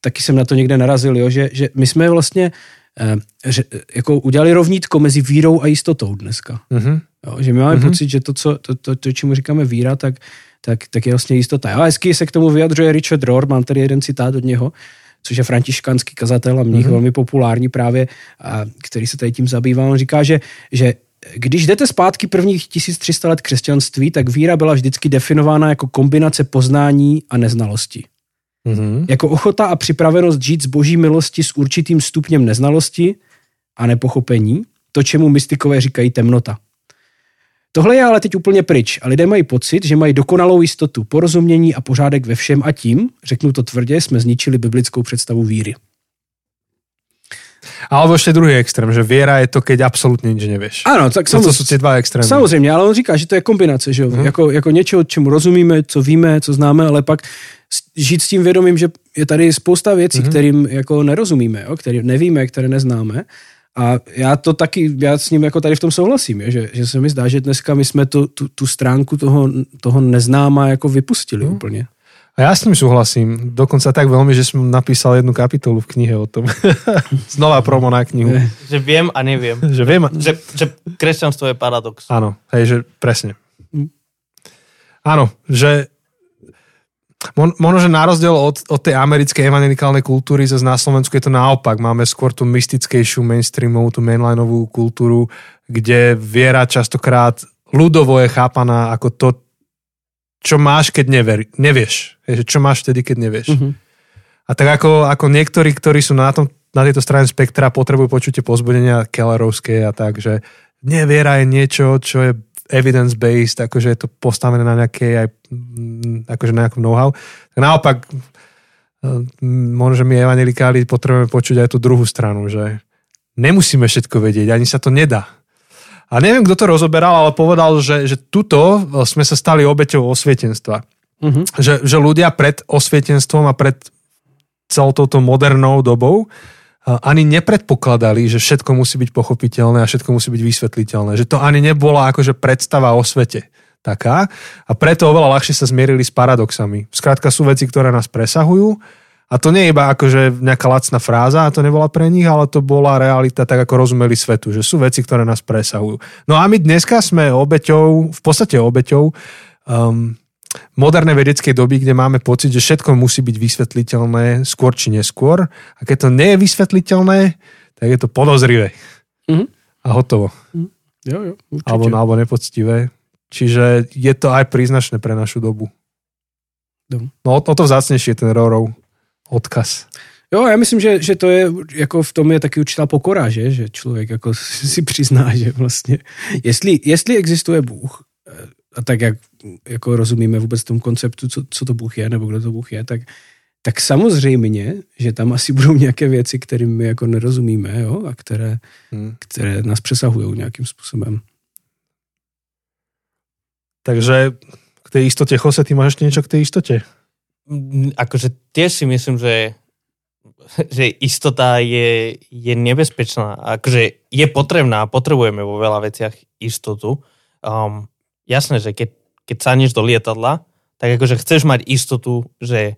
taky jsem na to někde narazil, jo, že, že my jsme vlastně eh, že, jako udělali rovnítko mezi vírou a jistotou dneska. Mhm. Jo, že my máme Mhm. mm-hmm. pocit, že to, co, to, to, to, čemu říkáme víra, tak, tak, tak je vlastně jistota. A hezky se k tomu vyjadřuje Richard Rohr, mám tady jeden citát od něho, což je františkánský kazatel a mních, Mhm. mm-hmm. velmi populární právě, a, který se tady tím zabývá. On říká, že, že když jdete zpátky prvních 1300 let křesťanství, tak víra byla vždycky definována jako kombinace poznání a neznalosti. Mhm. Jako ochota a připravenost žít z boží milosti s určitým stupněm neznalosti a nepochopení, to, čemu mystikové říkají temnota. Tohle je ale teď úplně pryč a lidé mají pocit, že mají dokonalou jistotu, porozumění a pořádek ve všem a tím, řeknu to tvrdě, jsme zničili biblickou představu víry. Alebo ešte druhý extrém, že viera je to, keď absolútne nič nevieš. Ano, tak To, to sú tie dva extrémy. Samozřejmě, ale on říká, že to je kombinace, že jo? Mhm. Jako, jako něčeho, čemu rozumíme, co víme, co známe, ale pak žít s tím vědomím, že je tady spousta věcí, Mhm. kterým jako nerozumíme, jo? které nevíme, které neznáme. A já to taky, já s ním jako tady v tom souhlasím? Že, že se mi zdá, že dneska my jsme tu, tu, tu stránku toho, toho neznáma jako vypustili Mhm. úplně. A ja s ním súhlasím. Dokonca tak veľmi, že som napísal jednu kapitolu v knihe o tom. [LAUGHS] Znova promo na knihu. [LAUGHS] Že viem a neviem. že viem, Že, že kresťanstvo je paradox. áno, hej, že presne. Áno, že Mon, možno, že na rozdiel od, od tej americkej evangelikálnej kultúry, zase na Slovensku je to naopak. Máme skôr tú mystickejšiu mainstreamovú, tú mainlineovú kultúru, kde viera častokrát ľudovo je chápaná ako to, čo máš, keď never, nevieš. Čo máš vtedy, keď nevieš. Mhm. A tak ako, ako niektorí, ktorí sú na, tom, na tejto strane spektra, potrebujú počutie pozbudenia Kellerovské a tak, že neviera je niečo, čo je evidence-based, akože je to postavené na nejakej aj, mm, akože na nejakom know-how. Naopak, mm, možno, že my evangelikáli potrebujeme počuť aj tú druhú stranu, že nemusíme všetko vedieť, ani sa to nedá. A neviem, kto to rozoberal, ale povedal, že, že tuto sme sa stali obeťou osvietenstva. Mhm. Že, že ľudia pred osvietenstvom a pred celou touto modernou dobou a, ani nepredpokladali, že všetko musí byť pochopiteľné a všetko musí byť vysvetliteľné. Že to ani nebola akože predstava o svete taká a preto oveľa ľahšie sa zmierili s paradoxami. Skrátka sú veci, ktoré nás presahujú a to nie je iba akože nejaká lacná fráza a to nebola pre nich, ale to bola realita tak, ako rozumeli svetu, že sú veci, ktoré nás presahujú. No a my dneska sme obeťou, v podstate obeťou um, modernej vedeckej doby, kde máme pocit, že všetko musí byť vysvetliteľné skôr či neskôr. A keď to nie je vysvetliteľné, tak je to podozrivé. Mhm. A hotovo. Jo, jo, určite. Alebo, alebo nepoctivé. Čiže je to aj príznačné pre našu dobu. No o, o to vzácnejšie je ten Rorov odkaz. Jo, já myslím, že, že to je, jako v tom je taky určitá pokora, že, že člověk jako [LAUGHS] si přizná, že vlastně, jestli, jestli existuje Bůh, eh, a tak jak jako rozumíme vůbec tomu konceptu, co, co to Bůh je, nebo kdo to Bůh je, tak, tak samozřejmě, že tam asi budou nějaké věci, kterým my jako nerozumíme, jo, a které, Hm. které nás přesahují nějakým způsobem. Takže k tej istote, Jose, ty máš ešte niečo k tej istote? Mm, akože tiež si myslím, že, [LAUGHS] že istota je, je nebezpečná. Akože je potrebná, potrebujeme vo veľa veciach istotu. Um, jasné, že keď, keď sadneš do lietadla, tak akože chceš mať istotu, že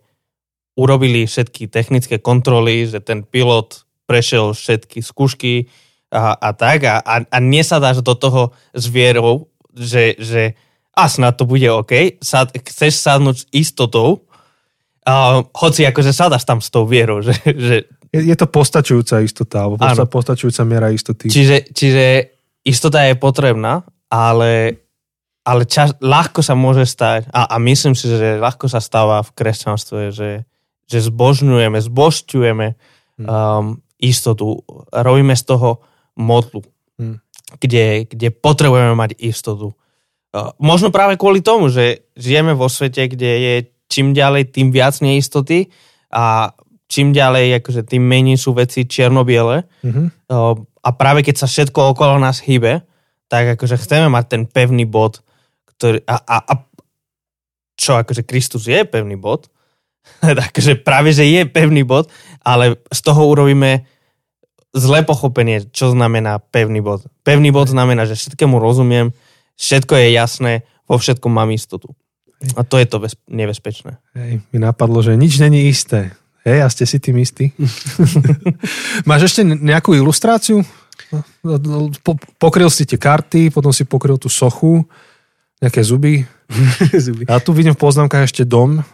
urobili všetky technické kontroly, že ten pilot prešiel všetky skúšky a, a tak a, a, a nesadáš do toho s vierou, že, že a snad to bude OK, Sad, chceš sadnúť s istotou, a hoci akože sadaš tam s tou vierou, že, že Je, je to postačujúca istota, alebo posta, postačujúca miera istoty. čiže, čiže istota je potrebná, ale, ale čas, ľahko sa môže stať, a, a myslím si, že ľahko sa stáva v kresťanstve, že, že zbožňujeme, zbožťujeme um, istotu, robíme z toho modlu, Hmm. kde, kde potrebujeme mať istotu. Uh, možno práve kvôli tomu, že žijeme vo svete, kde je čím ďalej, tým viac neistoty a čím ďalej, akože tým menej sú veci čierno-biele. Mhm. Uh, a práve keď sa všetko okolo nás hýbe, tak akože chceme mať ten pevný bod, ktorý, a, a, a čo akože Kristus je pevný bod, [LAUGHS] takže práve, že je pevný bod, ale z toho urobíme zlé pochopenie, čo znamená pevný bod. Pevný bod znamená, že všetkému rozumiem, všetko je jasné, vo všetkom mám istotu. A to je to bez, nebezpečné. Hej, mi napadlo, že nič není isté. Hej, a ste si tým istí? [LAUGHS] Máš ešte nejakú ilustráciu? Po, pokryl si tie karty, potom si pokryl tú sochu, nejaké zuby. [LAUGHS] Zuby. A tu vidím v poznámkach ešte dom.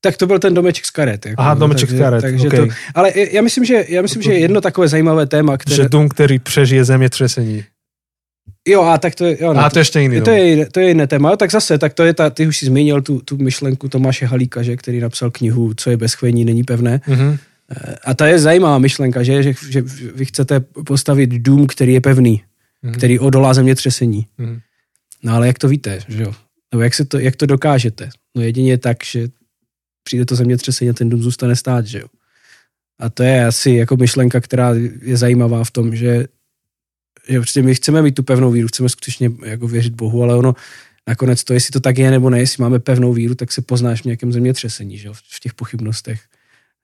Tak to byl ten domeček z karet. Jako, Aha, domeček takže, z karet, Takže okej. to, ale já myslím, že, já myslím, že jedno takové zajímavé téma, které... Že dům, ktorý prežije zemětřesení. Jo, a tak to je... Jo, no, A to je ešte iný to, je, to je jiné téma. Jo, tak zase, tak to je ta, ty už si zmínil tu, tu myšlenku Tomáše Halíka, že, který napsal knihu Co je bez chvění, není pevné. Mhm. A to je zajímavá myšlenka, že, že, že vy chcete postavit dům, který je pevný, Mhm. který odolá zemětřesení. Mhm. No ale jak to víte, že jo? Nebo jak, se to, jak to dokážete? No jedině tak, že přijde to zemětřesení a ten dům zůstane stát, že jo? A to je asi jako myšlenka, která je zajímavá v tom, že, že prostě my chceme mít tu pevnou víru, chceme skutečně jako věřit Bohu, ale ono nakonec to, jestli to tak je nebo ne, jestli máme pevnou víru, tak se poznáš v nějakém zemětřesení, že jo? v těch pochybnostech,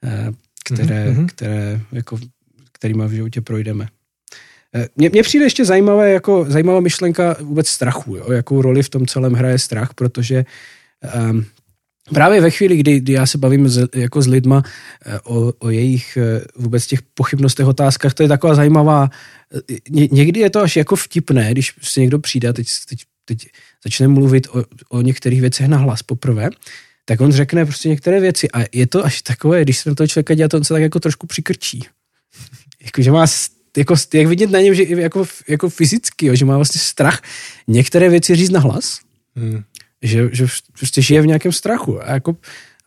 eh, které, Mhm. které jako, kterýma v životě projdeme. Eh, Mně, mně přijde ještě zajímavé, jako, zajímavá myšlenka vůbec strachu, jo? jakou roli v tom celém hraje strach, protože um, právě ve chvíli, kdy, kdy já se bavím s, jako s lidma eh, o, o jejich eh, vůbec těch pochybnostech, otázkách, to je taková zajímavá, eh, ně, někdy je to až jako vtipné, když se někdo přijde a teď, teď, teď začne mluvit o, o některých věcech na hlas poprvé, tak on řekne prostě některé věci a je to až takové, když se na toho člověka dělá, to on se tak jako trošku přikrčí. Jako, že má jako, jak vidět na něm, že jako, jako fyzicky, jo, že má vlastně strach některé věci říct na hlas, Mhm. Že, že prostě žije v nějakém strachu. A, jako,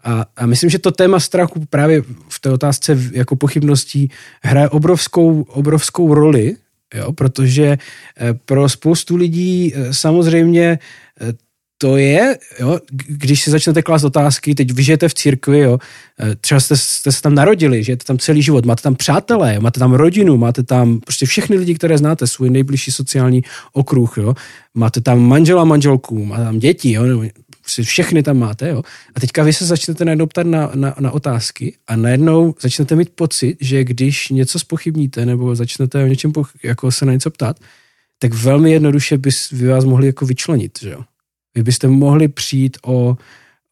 a, a myslím, že to téma strachu právě v té otázce jako pochybností hraje obrovskou, obrovskou roli, jo, protože eh, pro spoustu lidí eh, samozřejmě eh, to je, jo, když si začnete klást otázky, teď vy žijete v církvi, jo, třeba jste, jste se tam narodili, žijete tam celý život, máte tam přátelé, máte tam rodinu, máte tam prostě všechny lidi, které znáte, svůj nejbližší sociální okruh, jo, máte tam manžela, manželku, máte tam děti, jo, všechny tam máte, jo. A teďka vy se začnete najednou ptat na, na, na otázky a najednou začnete mít pocit, že když něco spochybníte nebo začnete o něčem jako se na něco ptát, tak velmi jednoduše by vás mohli jako vyčlenit, že jo. Vy byste mohli přijít o,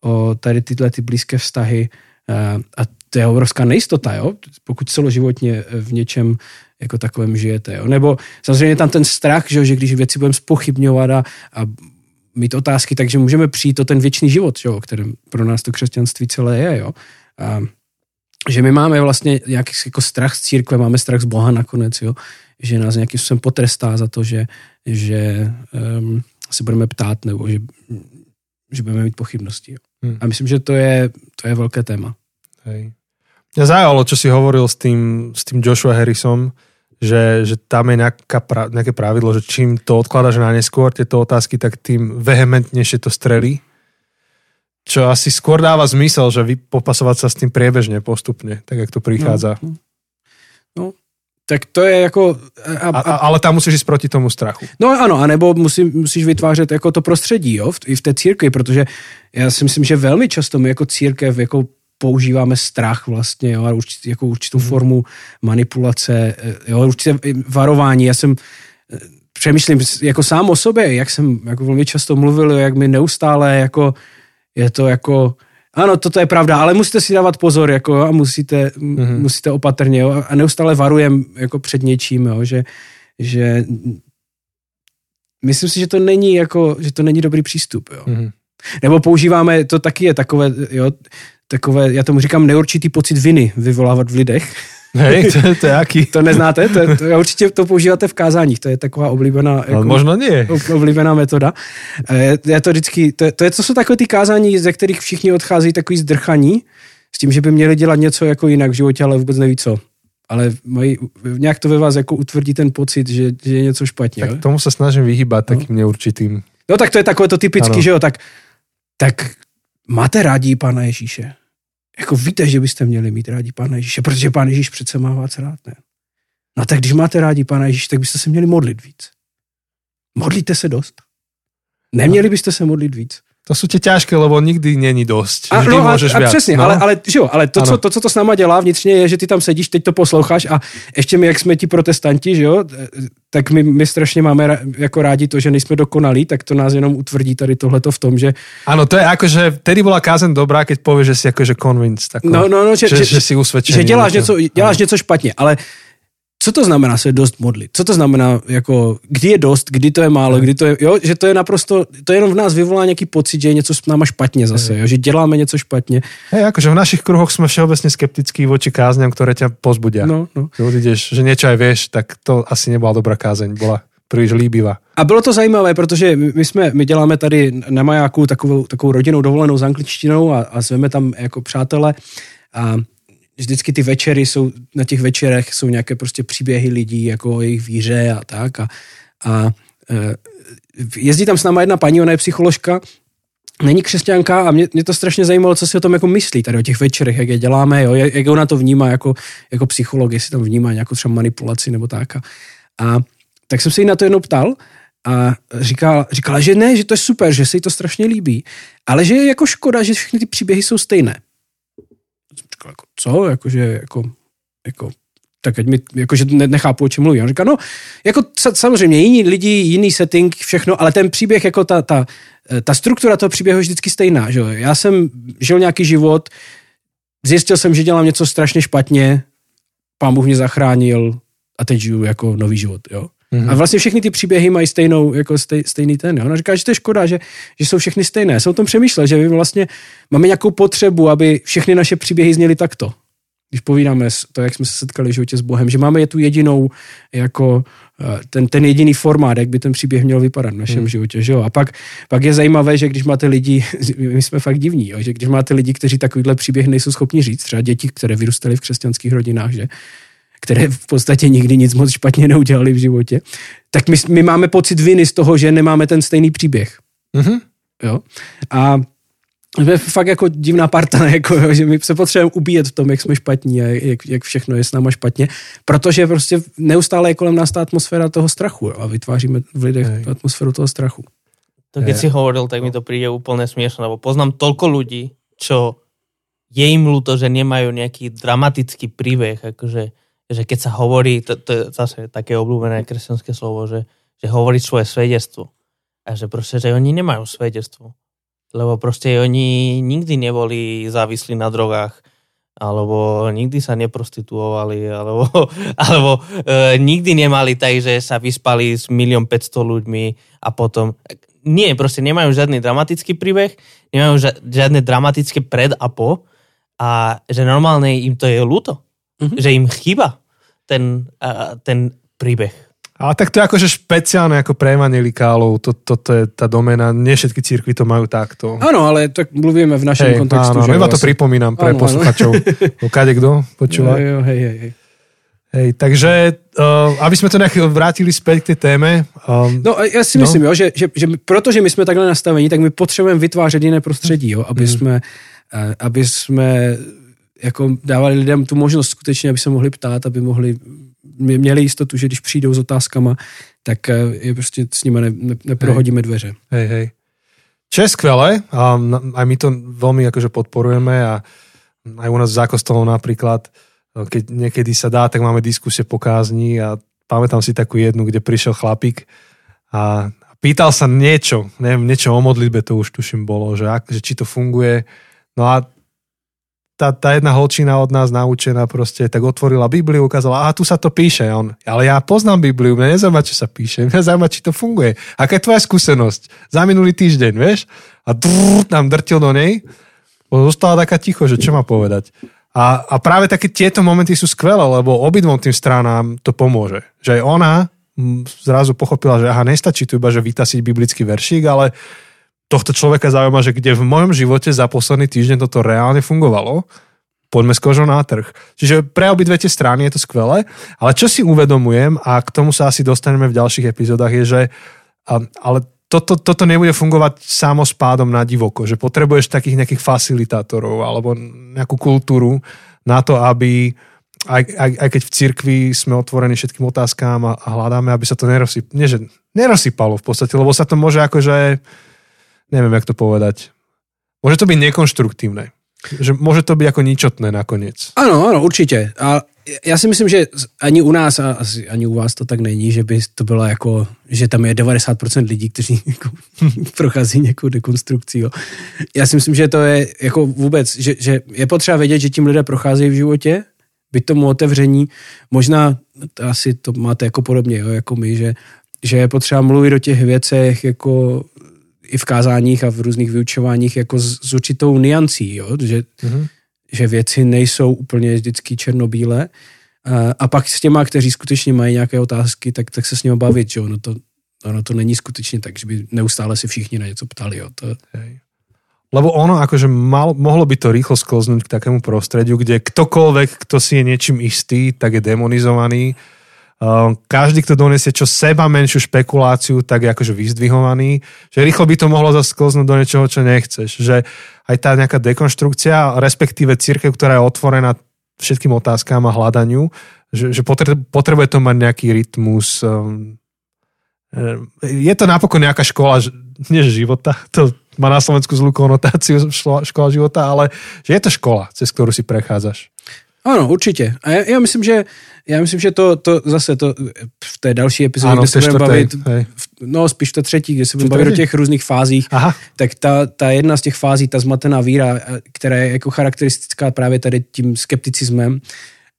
o tady tyhle ty blízké vztahy eh, a to je obrovská nejistota, jo? pokud celoživotně v něčem jako takovém žijete. Jo? Nebo samozřejmě tam ten strach, že, že když věci budeme spochybňovat a, a mít otázky, takže můžeme přijít o ten věčný život, jo, kterým pro nás to křesťanství celé je. Jo. A, že my máme vlastně nějaký jako strach z církve, máme strach z Boha nakonec, jo, že nás nějakým způsobem potrestá za to, že, že um, se budeme ptát nebo že, že budeme mít pochybnosti. Hmm. A myslím, že to je, to je velké téma. Hej. Mňa zaujalo, čo si hovoril s tým, s tým Joshua Harrisom, že, že tam je nejaká pra, nejaké pravidlo, že čím to odkladáš na neskôr, tieto otázky, tak tým vehementnejšie to strelí. Čo asi skôr dáva zmysel, že vy popasovať sa s tým priebežne, postupne, tak jak to prichádza. No, no tak to je jako... A, a, ale tam musíš ísť proti tomu strachu. No ano, anebo musí, musíš vytvářet jako to prostředí, jo, v, i v té církvi, protože já si myslím, že velmi často my jako církev jako používáme strach vlastně, jo, a určit, jako určitou hmm. formu manipulace, jo, určitě varování. Já jsem eh, přemýšlím jako sám o sobě, jak jsem jako velmi často mluvil, jak mi neustále jako je to jako ano, toto je pravda, ale musíte si dávat pozor, jako a musíte, mm-hmm. musíte opatrně, jo, a neustále varujem jako před něčím, jo, že, že myslím si, že to není jako, že to není dobrý přístup, jo. Mm-hmm. Nebo používáme, to taky je takové, jo, takové, já tomu říkám neurčitý pocit viny vyvolávat v lidech. Hej, [LAUGHS] to, to je jaký? to neznáte? To, to, určitě to používáte v kázáních, to je taková oblíbená, jako, možno nie. [LAUGHS] oblíbená metoda. Je, je to vždycky, to, to, je, to jsou takové ty kázání, ze kterých všichni odchází takový zdrchaní, s tím, že by měli dělat něco jako jinak v životě, ale vůbec neví co. Ale mají, nějak to ve vás jako utvrdí ten pocit, že, že je něco špatně. Tak tomu se snažím vyhýbat no. takým neurčitým. No tak to je takové to typické, že jo, tak, tak máte rádi Pána Ježíše jako víte, že byste měli mít rádi Pána Ježíše, protože Pán Ježíš přece má vás rád, ne? No tak když máte rádi Pána Ježíše, tak byste se měli modlit víc. Modlíte se dost? Neměli byste se modlit víc. To jsou tě těžké, lebo nikdy není dost. A, Vždy no, můžeš a, a přesně, no? ale, ale, že jo, ale to, co, to, co to s náma dělá vnitřně, je, že ty tam sedíš, teď to posloucháš a ještě my, jak jsme ti protestanti, že jo, tak my, my strašně máme jako rádi to, že nejsme dokonalí, tak to nás jenom utvrdí tady tohleto v tom, že... Ano, to je jako, že tedy byla kázen dobrá, keď pověš, že jsi jakože convinced. Jako, no, no, no, že, že, že, že, jsi usvědčený. Že děláš, něco, děláš něco špatně, ale co to znamená se dost modlit? Co to znamená, jako, kdy je dost, kdy to je málo, kdy to je, jo, že to je naprosto, to jenom v nás vyvolá nějaký pocit, že je něco s náma špatně zase, jo, že děláme něco špatně. Hej, jakože v našich kruhoch jsme všeobecně skeptickí voči kázňam, které tě pozbudia. No, no. Když vidíš, že něco aj vieš, tak to asi nebyla dobrá kázeň, byla příliš líbivá. A bylo to zajímavé, protože my, jsme, my děláme tady na majáku takovou, takovou rodinou dovolenou s angličtinou a, a zveme tam jako přátele a vždycky ty večery jsou, na těch večerech jsou nějaké prostě příběhy lidí, jako o jejich víře a tak. A, a e, jezdí tam s náma jedna paní, ona je psycholožka, není křesťanka a mě, mě to strašně zajímalo, co si o tom jako myslí tady o těch večerech, jak je děláme, jo, jak, ona to vnímá jako, jako psycholog, jestli tam vnímá nějakou třeba manipulaci nebo tak. A, a tak jsem se jí na to jednou ptal a říkala, říkala, že ne, že to je super, že se jí to strašně líbí, ale že je jako škoda, že všechny ty příběhy jsou stejné říkal, jako, co? Jakože, jako, jako, tak ať mi, jakože nechápu, o čem mluví. On říká, no, jako samozřejmě jiní lidi, jiný setting, všechno, ale ten příběh, jako ta, ta, ta struktura toho příběhu je vždycky stejná. Že? Já jsem žil nějaký život, zjistil jsem, že dělám něco strašně špatně, pán Bůh mě zachránil a teď žiju jako nový život. Jo? Mm-hmm. A vlastně všechny ty příběhy mají stejnou, jako stej, stejný ten. Jo? Ona říká, že to je škoda, že, že jsou všechny stejné. Jsem o tom přemýšlel, že my vlastně máme nějakou potřebu, aby všechny naše příběhy zněly takto. Když povídáme to, jak jsme se setkali v životě s Bohem, že máme je tu jedinou jako ten, ten jediný formát, jak by ten příběh měl vypadat v našem hmm. životě. Že jo? A pak, pak je zajímavé, že když máte lidi, [LAUGHS] my jsme fakt divní, jo? že když máte lidi, kteří takovýhle příběh nejsou schopni říct, třeba děti, které vyrůstaly v křesťanských rodinách, že které v podstatě nikdy nic moc špatně neudělali v životě, tak my, my máme pocit viny z toho, že nemáme ten stejný příběh. Mm-hmm. Jo? A jsme fakt jako divná parta, [LAUGHS] jako, že my se potřebujeme ubíjet v tom, jak jsme špatní a jak, jak všechno je s náma špatně, protože prostě neustále je kolem nás ta atmosféra toho strachu jo, a vytváříme v lidech Hej. atmosféru toho strachu. To keď si hovoril, tak mi to príde úplne smiešne, lebo poznám toľko ľudí, čo je im ľúto, že nemajú nejaký dramatický príbeh, akože že keď sa hovorí, to, to je zase také obľúbené kresťanské slovo, že, že hovorí svoje svedectvo. A že proste, že oni nemajú svedectvo lebo proste oni nikdy neboli závislí na drogách, alebo nikdy sa neprostituovali, alebo, [LAUGHS] alebo e, nikdy nemali tak, že sa vyspali s milión 500 ľuďmi a potom... Nie, proste nemajú žiadny dramatický príbeh, nemajú žiadne dramatické pred a po a že normálne im to je ľúto, mm-hmm. že im chýba ten, uh, ten príbeh. Ale tak to je akože špeciálne ako pre evangelikálov, to, toto je tá domena, nie všetky církvy to majú takto. Áno, ale tak mluvíme v našom hey, kontextu. Áno, že iba to pripomínam pre áno, posluchačov. [LAUGHS] Kade kto počúva. Hej, hej, hej. Hej, takže, uh, aby sme to nejak vrátili späť k tej téme. Um, no, ja si no. myslím, jo, že, že, že protože my jsme takhle nastavení, tak my potřebujeme vytvářet jiné prostředí, jo, aby, mm. jsme, uh, aby jsme jako dávali lidem tu možnost skutečně, aby se mohli ptát, aby mohli měli jistotu, že když přijdou s otázkama, tak eh, je prostě s nimi ne, ne, neprohodíme dveře. Hej, hej. Čo je skvelé, a aj my to veľmi akože podporujeme a aj u nás v zákostolom napríklad, eh, keď niekedy sa dá, tak máme diskusie po kázni a pamätám si takú jednu, kde prišiel chlapík a pýtal sa niečo, neviem, niečo o modlitbe, to už tuším bolo, že, ak, že či to funguje. No a tá, tá jedna holčina od nás naučená proste, tak otvorila Bibliu, ukázala, a tu sa to píše. On, ale ja poznám Bibliu, mňa nezaujíma, čo sa píše, mňa zaujíma, či to funguje. Aká je tvoja skúsenosť? Za minulý týždeň, vieš? A drrr, tam drtil do nej. Zostala taká ticho, že čo má povedať. A, a práve také tieto momenty sú skvelé, lebo obidvom tým stranám to pomôže. Že aj ona zrazu pochopila, že aha, nestačí tu iba, že vytasiť biblický veršík, ale tohto človeka zaujíma, že kde v mojom živote za posledný týždeň toto reálne fungovalo, poďme s na trh. Čiže pre obidve tie strany je to skvelé, ale čo si uvedomujem, a k tomu sa asi dostaneme v ďalších epizódach, je, že ale toto, toto nebude fungovať samo spádom na divoko, že potrebuješ takých nejakých facilitátorov alebo nejakú kultúru na to, aby aj, aj, aj keď v cirkvi sme otvorení všetkým otázkám a, a hľadáme, aby sa to nerosypalo, nie, že nerosypalo v podstate, lebo sa to môže akože neviem, jak to povedať. Môže to byť nekonštruktívne. Že môže to byť ako ničotné nakoniec. Ano, ano, určitě. A já si myslím, že ani u nás a asi ani u vás to tak není, že by to bylo jako, že tam je 90% lidí, kteří jako [LAUGHS] prochází nějakou dekonstrukcí. Jo. Já si myslím, že to je jako vůbec, že, že je potřeba vědět, že tím lidé procházejí v životě, byť tomu otevření. Možná asi to máte jako podobně, jo, jako my, že, že je potřeba mluvit o těch věcech jako i v kázáních a v různých vyučováních jako s, s určitou niancí, jo? Že, mm-hmm. že věci nejsou úplně vždycky černobílé. A, a pak s těma, kteří skutečně mají nějaké otázky, tak, tak se s nimi bavit, že ono to, ono to není skutečně tak, že by neustále se všichni na něco ptali. Jo? To... Hej. Lebo ono akože mal, mohlo by to rýchlo sklznúť k takému prostrediu, kde ktokoľvek, kto si je niečím istý, tak je demonizovaný každý, kto donesie čo seba menšiu špekuláciu, tak je akože vyzdvihovaný, že rýchlo by to mohlo zasklznúť do niečoho, čo nechceš. Že aj tá nejaká dekonštrukcia, respektíve církev, ktorá je otvorená všetkým otázkám a hľadaniu, že, že potrebuje to mať nejaký rytmus. Ehm, ehm, je to napokon nejaká škola, nie života, [LAUGHS] to má na Slovensku zlú konotáciu škola života, ale že je to škola, cez ktorú si prechádzaš. Ano, určitě. A já, já myslím, že já myslím, že to, to zase to v té další epizodě, ano, kde se budeme bavit, no spíš to třetí, kde se budeme bavit o těch různých fázích, Aha. tak ta, ta jedna z těch fází, ta zmatená víra, která je jako charakteristická právě tady tím skepticismem,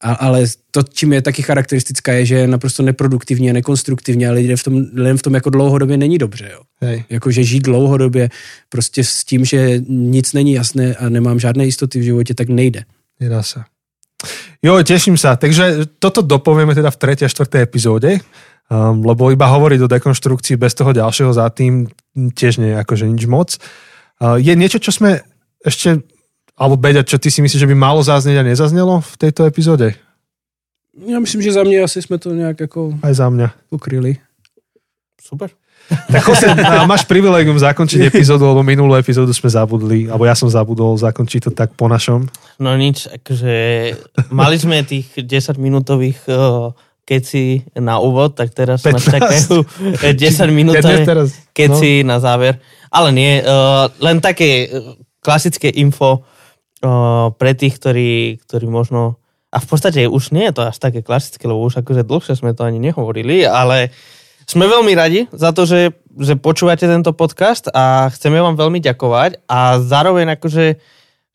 a, ale to, čím je taky charakteristická, je, že je naprosto neproduktivní a nekonstruktivní a lidem v tom, lidem v tom jako dlouhodobě není dobře. Jo. Hej. Jako, že žít dlouhodobě prostě s tím, že nic není jasné a nemám žádné jistoty v životě, tak nejde. Nedá sa. Jo, teším sa. Takže toto dopovieme teda v 3. a 4. epizóde. Um, lebo iba hovoriť o dekonštrukcii bez toho ďalšieho za tým tiež nie je akože nič moc. Uh, je niečo, čo sme ešte, alebo Beďa, čo ty si myslíš, že by malo zaznieť a nezaznelo v tejto epizóde? Ja myslím, že za mňa asi sme to nejak ako Aj za mňa. ukryli. Super. Tak Jose, máš privilegium zakončiť epizódu, lebo minulú epizódu sme zabudli, alebo ja som zabudol zakončiť to tak po našom. No nič, akože mali sme tých 10 minútových uh, keci na úvod, tak teraz 15. nás čakajú 10 Ja minútové keci no. na záver. Ale nie, uh, len také uh, klasické info uh, pre tých, ktorí, ktorí možno... A v podstate už nie je to až také klasické, lebo už akože dlhšie sme to ani nehovorili, ale sme veľmi radi za to, že, že počúvate tento podcast a chceme vám veľmi ďakovať a zároveň akože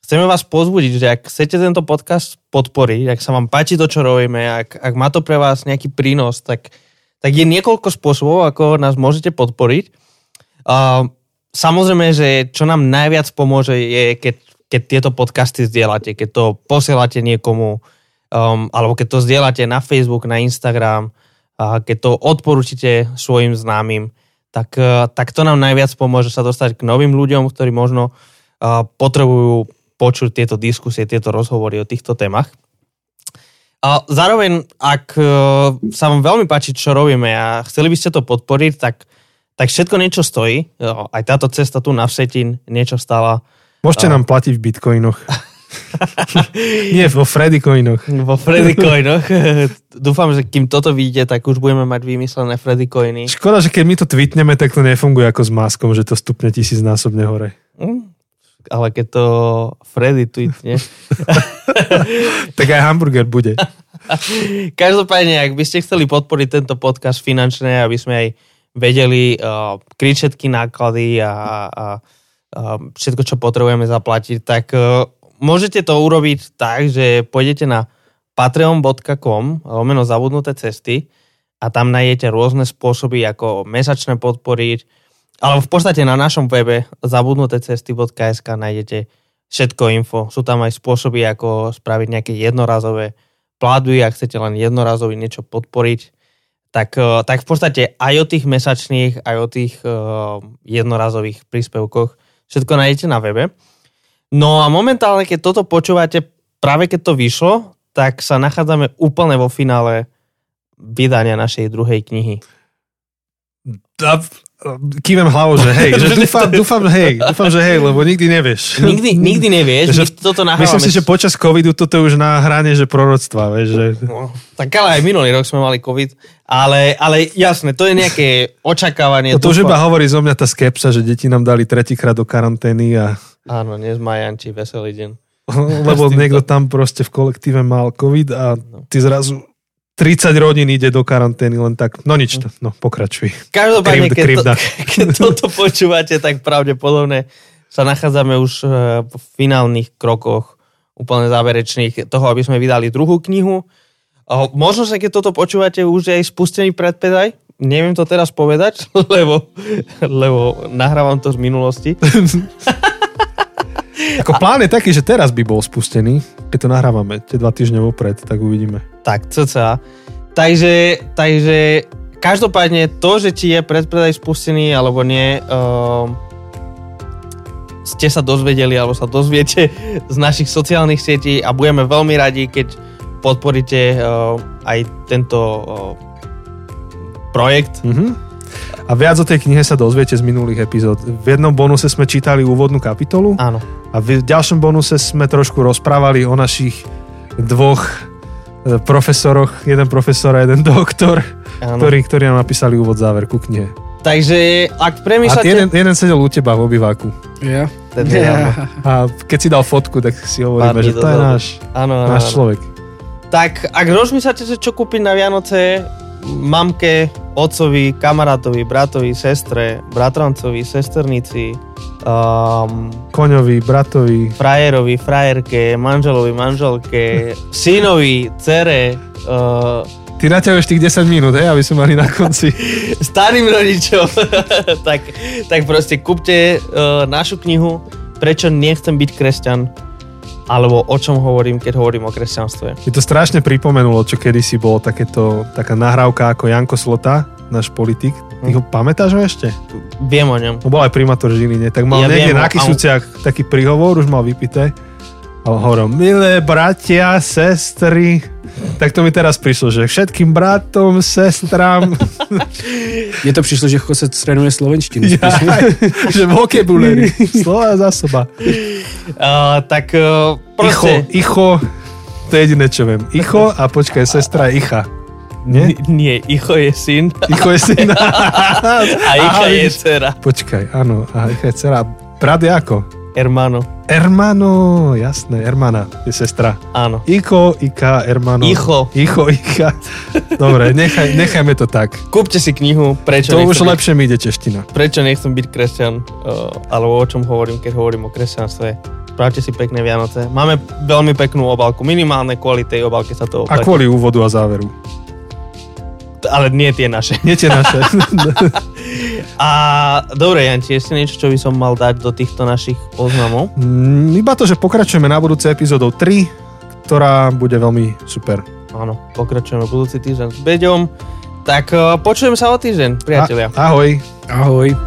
chceme vás pozbudiť, že ak chcete tento podcast podporiť, ak sa vám páči to, čo robíme, ak, ak má to pre vás nejaký prínos, tak, tak je niekoľko spôsobov, ako nás môžete podporiť. Uh, samozrejme, že čo nám najviac pomôže je, keď, keď tieto podcasty zdieľate, keď to posielate niekomu, um, alebo keď to zdieľate na Facebook, na Instagram, a keď to odporúčite svojim známym, tak, uh, tak to nám najviac pomôže sa dostať k novým ľuďom, ktorí možno uh, potrebujú počuť tieto diskusie, tieto rozhovory o týchto témach. A zároveň, ak uh, sa vám veľmi páči, čo robíme a chceli by ste to podporiť, tak, tak všetko niečo stojí. Aj táto cesta tu na Vsetín niečo stála. Môžete nám platiť v bitcoinoch. [LAUGHS] Nie, vo Freddy coinoch. Vo Freddy Coinoch. [LAUGHS] Dúfam, že kým toto vyjde, tak už budeme mať vymyslené Freddy Coiny. Škoda, že keď my to tweetneme, tak to nefunguje ako s maskom, že to stupne tisícnásobne hore. Hm, Ale keď to Freddy tweetne. [LAUGHS] Tak aj hamburger bude. [LAUGHS] Každopádne, ak by ste chceli podporiť tento podcast finančne, aby sme aj vedeli uh, kryť všetky náklady a, a, a všetko, čo potrebujeme zaplatiť, tak uh, môžete to urobiť tak, že pôjdete na patreon.com lomeno zabudnuté cesty a tam nájdete rôzne spôsoby, ako mesačne podporiť, alebo v podstate na našom webe zabudnutecesty.sk nájdete všetko info. Sú tam aj spôsoby, ako spraviť nejaké jednorazové platby, ak chcete len jednorazový niečo podporiť, tak, eh, tak v podstate aj o tých mesačných, aj o tých uh, jednorazových príspevkoch všetko nájdete na webe. No a momentálne, keď toto počúvate, práve keď to vyšlo, tak sa nachádzame úplne vo finále vydania našej druhej knihy. A kývem hlavou, že hej, [LAUGHS] že dúfam, dúfam, že hej, dúfam, že hej, lebo nikdy nevieš. Nikdy, nikdy nevieš, Že- toto nahrávame. Myslím si, že počas covidu toto už na hrane, že proroctva, vieš, že... No, tak ale aj minulý rok sme mali COVID, ale, ale jasné, to je nejaké očakávanie. No to už iba hovorí zo mňa tá skepsa, že deti nám dali tretíkrát do karantény a Áno, dnes má Janči veselý deň. [LAUGHS] lebo niekto tam proste v kolektíve mal covid a ty zrazu 30 rodín ide do karantény len tak. No nič, to, no pokračuj. Každopádne, keď, to, [LAUGHS] keď toto počúvate, tak pravdepodobne sa nachádzame už eh, v finálnych krokoch úplne záverečných toho, aby sme vydali druhú knihu. Možno sa, keď toto počúvate, už je aj spustený predpedaj. Neviem to teraz povedať, [LAUGHS] lebo, lebo nahrávam to z minulosti. Ako plán je taký, že teraz by bol spustený, keď to nahrávame tie dva týždne vopred, tak uvidíme. Tak, cca. Takže, takže každopádne to, že či je predpredaj spustený alebo nie, uh, ste sa dozvedeli alebo sa dozviete z našich sociálnych sietí a budeme veľmi radi, keď podporíte uh, aj tento uh, projekt. Mhm. A viac o tej knihe sa dozviete z minulých epizód. V jednom bonuse sme čítali úvodnú kapitolu Áno. a v ďalšom bonuse sme trošku rozprávali o našich dvoch e, profesoroch, jeden profesor a jeden [LAUGHS] doktor, áno. ktorí, ktorí nám napísali úvod záver ku knihe. Takže ak A premýšľate... jeden, jeden sedel u teba v obýváku. Ja? Je, áno. A keď si dal fotku, tak si hovoríme, že to je dozadu. náš, áno, náš áno. človek. Tak ak rozmýšľate, že čo kúpiť na Vianoce mamke, otcovi, kamarátovi, bratovi, sestre, bratrancovi, sesternici, um, Koňovi, bratovi, frajerovi, frajerke, manželovi, manželke, synovi, cere, uh, Ty naťahuješ tých 10 minút, hej, aby sme mali na konci. [LAUGHS] starým rodičom, [LAUGHS] tak, tak proste kúpte uh, našu knihu Prečo nechcem byť kresťan. Alebo o čom hovorím, keď hovorím o kresťanstve. Mi to strašne pripomenulo, čo kedysi bolo takéto, taká nahrávka ako Janko Slota, náš politik. Ty ho pamätáš ho ešte? Viem o ňom. On bol aj primátor Žiline, tak mal Ja niekde viem, na Kisúciach taký príhovor, už mal vypité. A hovoril, milé bratia, sestry. Tak to mi teraz prišlo, že všetkým bratom, sestram, [LAUGHS] Mně to přišlo, že Jose trénuje slovenštinu. [LAUGHS] ja, že vocabulary, slova zásoba. Uh, tak uh, Icho, proste... icho, to je jediné, čo viem. Icho a počkaj, sestra je Icha. Nie? N- Nie, Icho je syn Icho je syn. [LAUGHS] a Icha Aha, je dcera. Počkaj, áno, a Icha je dcera. Brat je ako? Hermano, Hermano, jasné, hermana je sestra. áno. Iko, Ika, hermano. Icho. Icho, Ika. Dobre, nechaj, nechajme to tak. Kúpte si knihu, prečo, To už byť, lepšie mi ide čeština. prečo nechcem byť kresťan, uh, alebo o čom hovorím, keď hovorím o kresťanstve. Spravte si pekné Vianoce. Máme veľmi peknú obálku, minimálne kvôli tej obálke sa to A oplatí. kvôli úvodu a záveru. Ale nie tie naše. Nie tie naše. [LAUGHS] A dobre, Janči, ešte niečo, čo by som mal dať do týchto našich oznamov? Mm, Iba to, že pokračujeme na budúce epizódou 3, ktorá bude veľmi super. Áno, pokračujeme budúci týždeň s Beďom. Tak uh, počujeme sa o týždeň, priatelia. A, ahoj. Ahoj.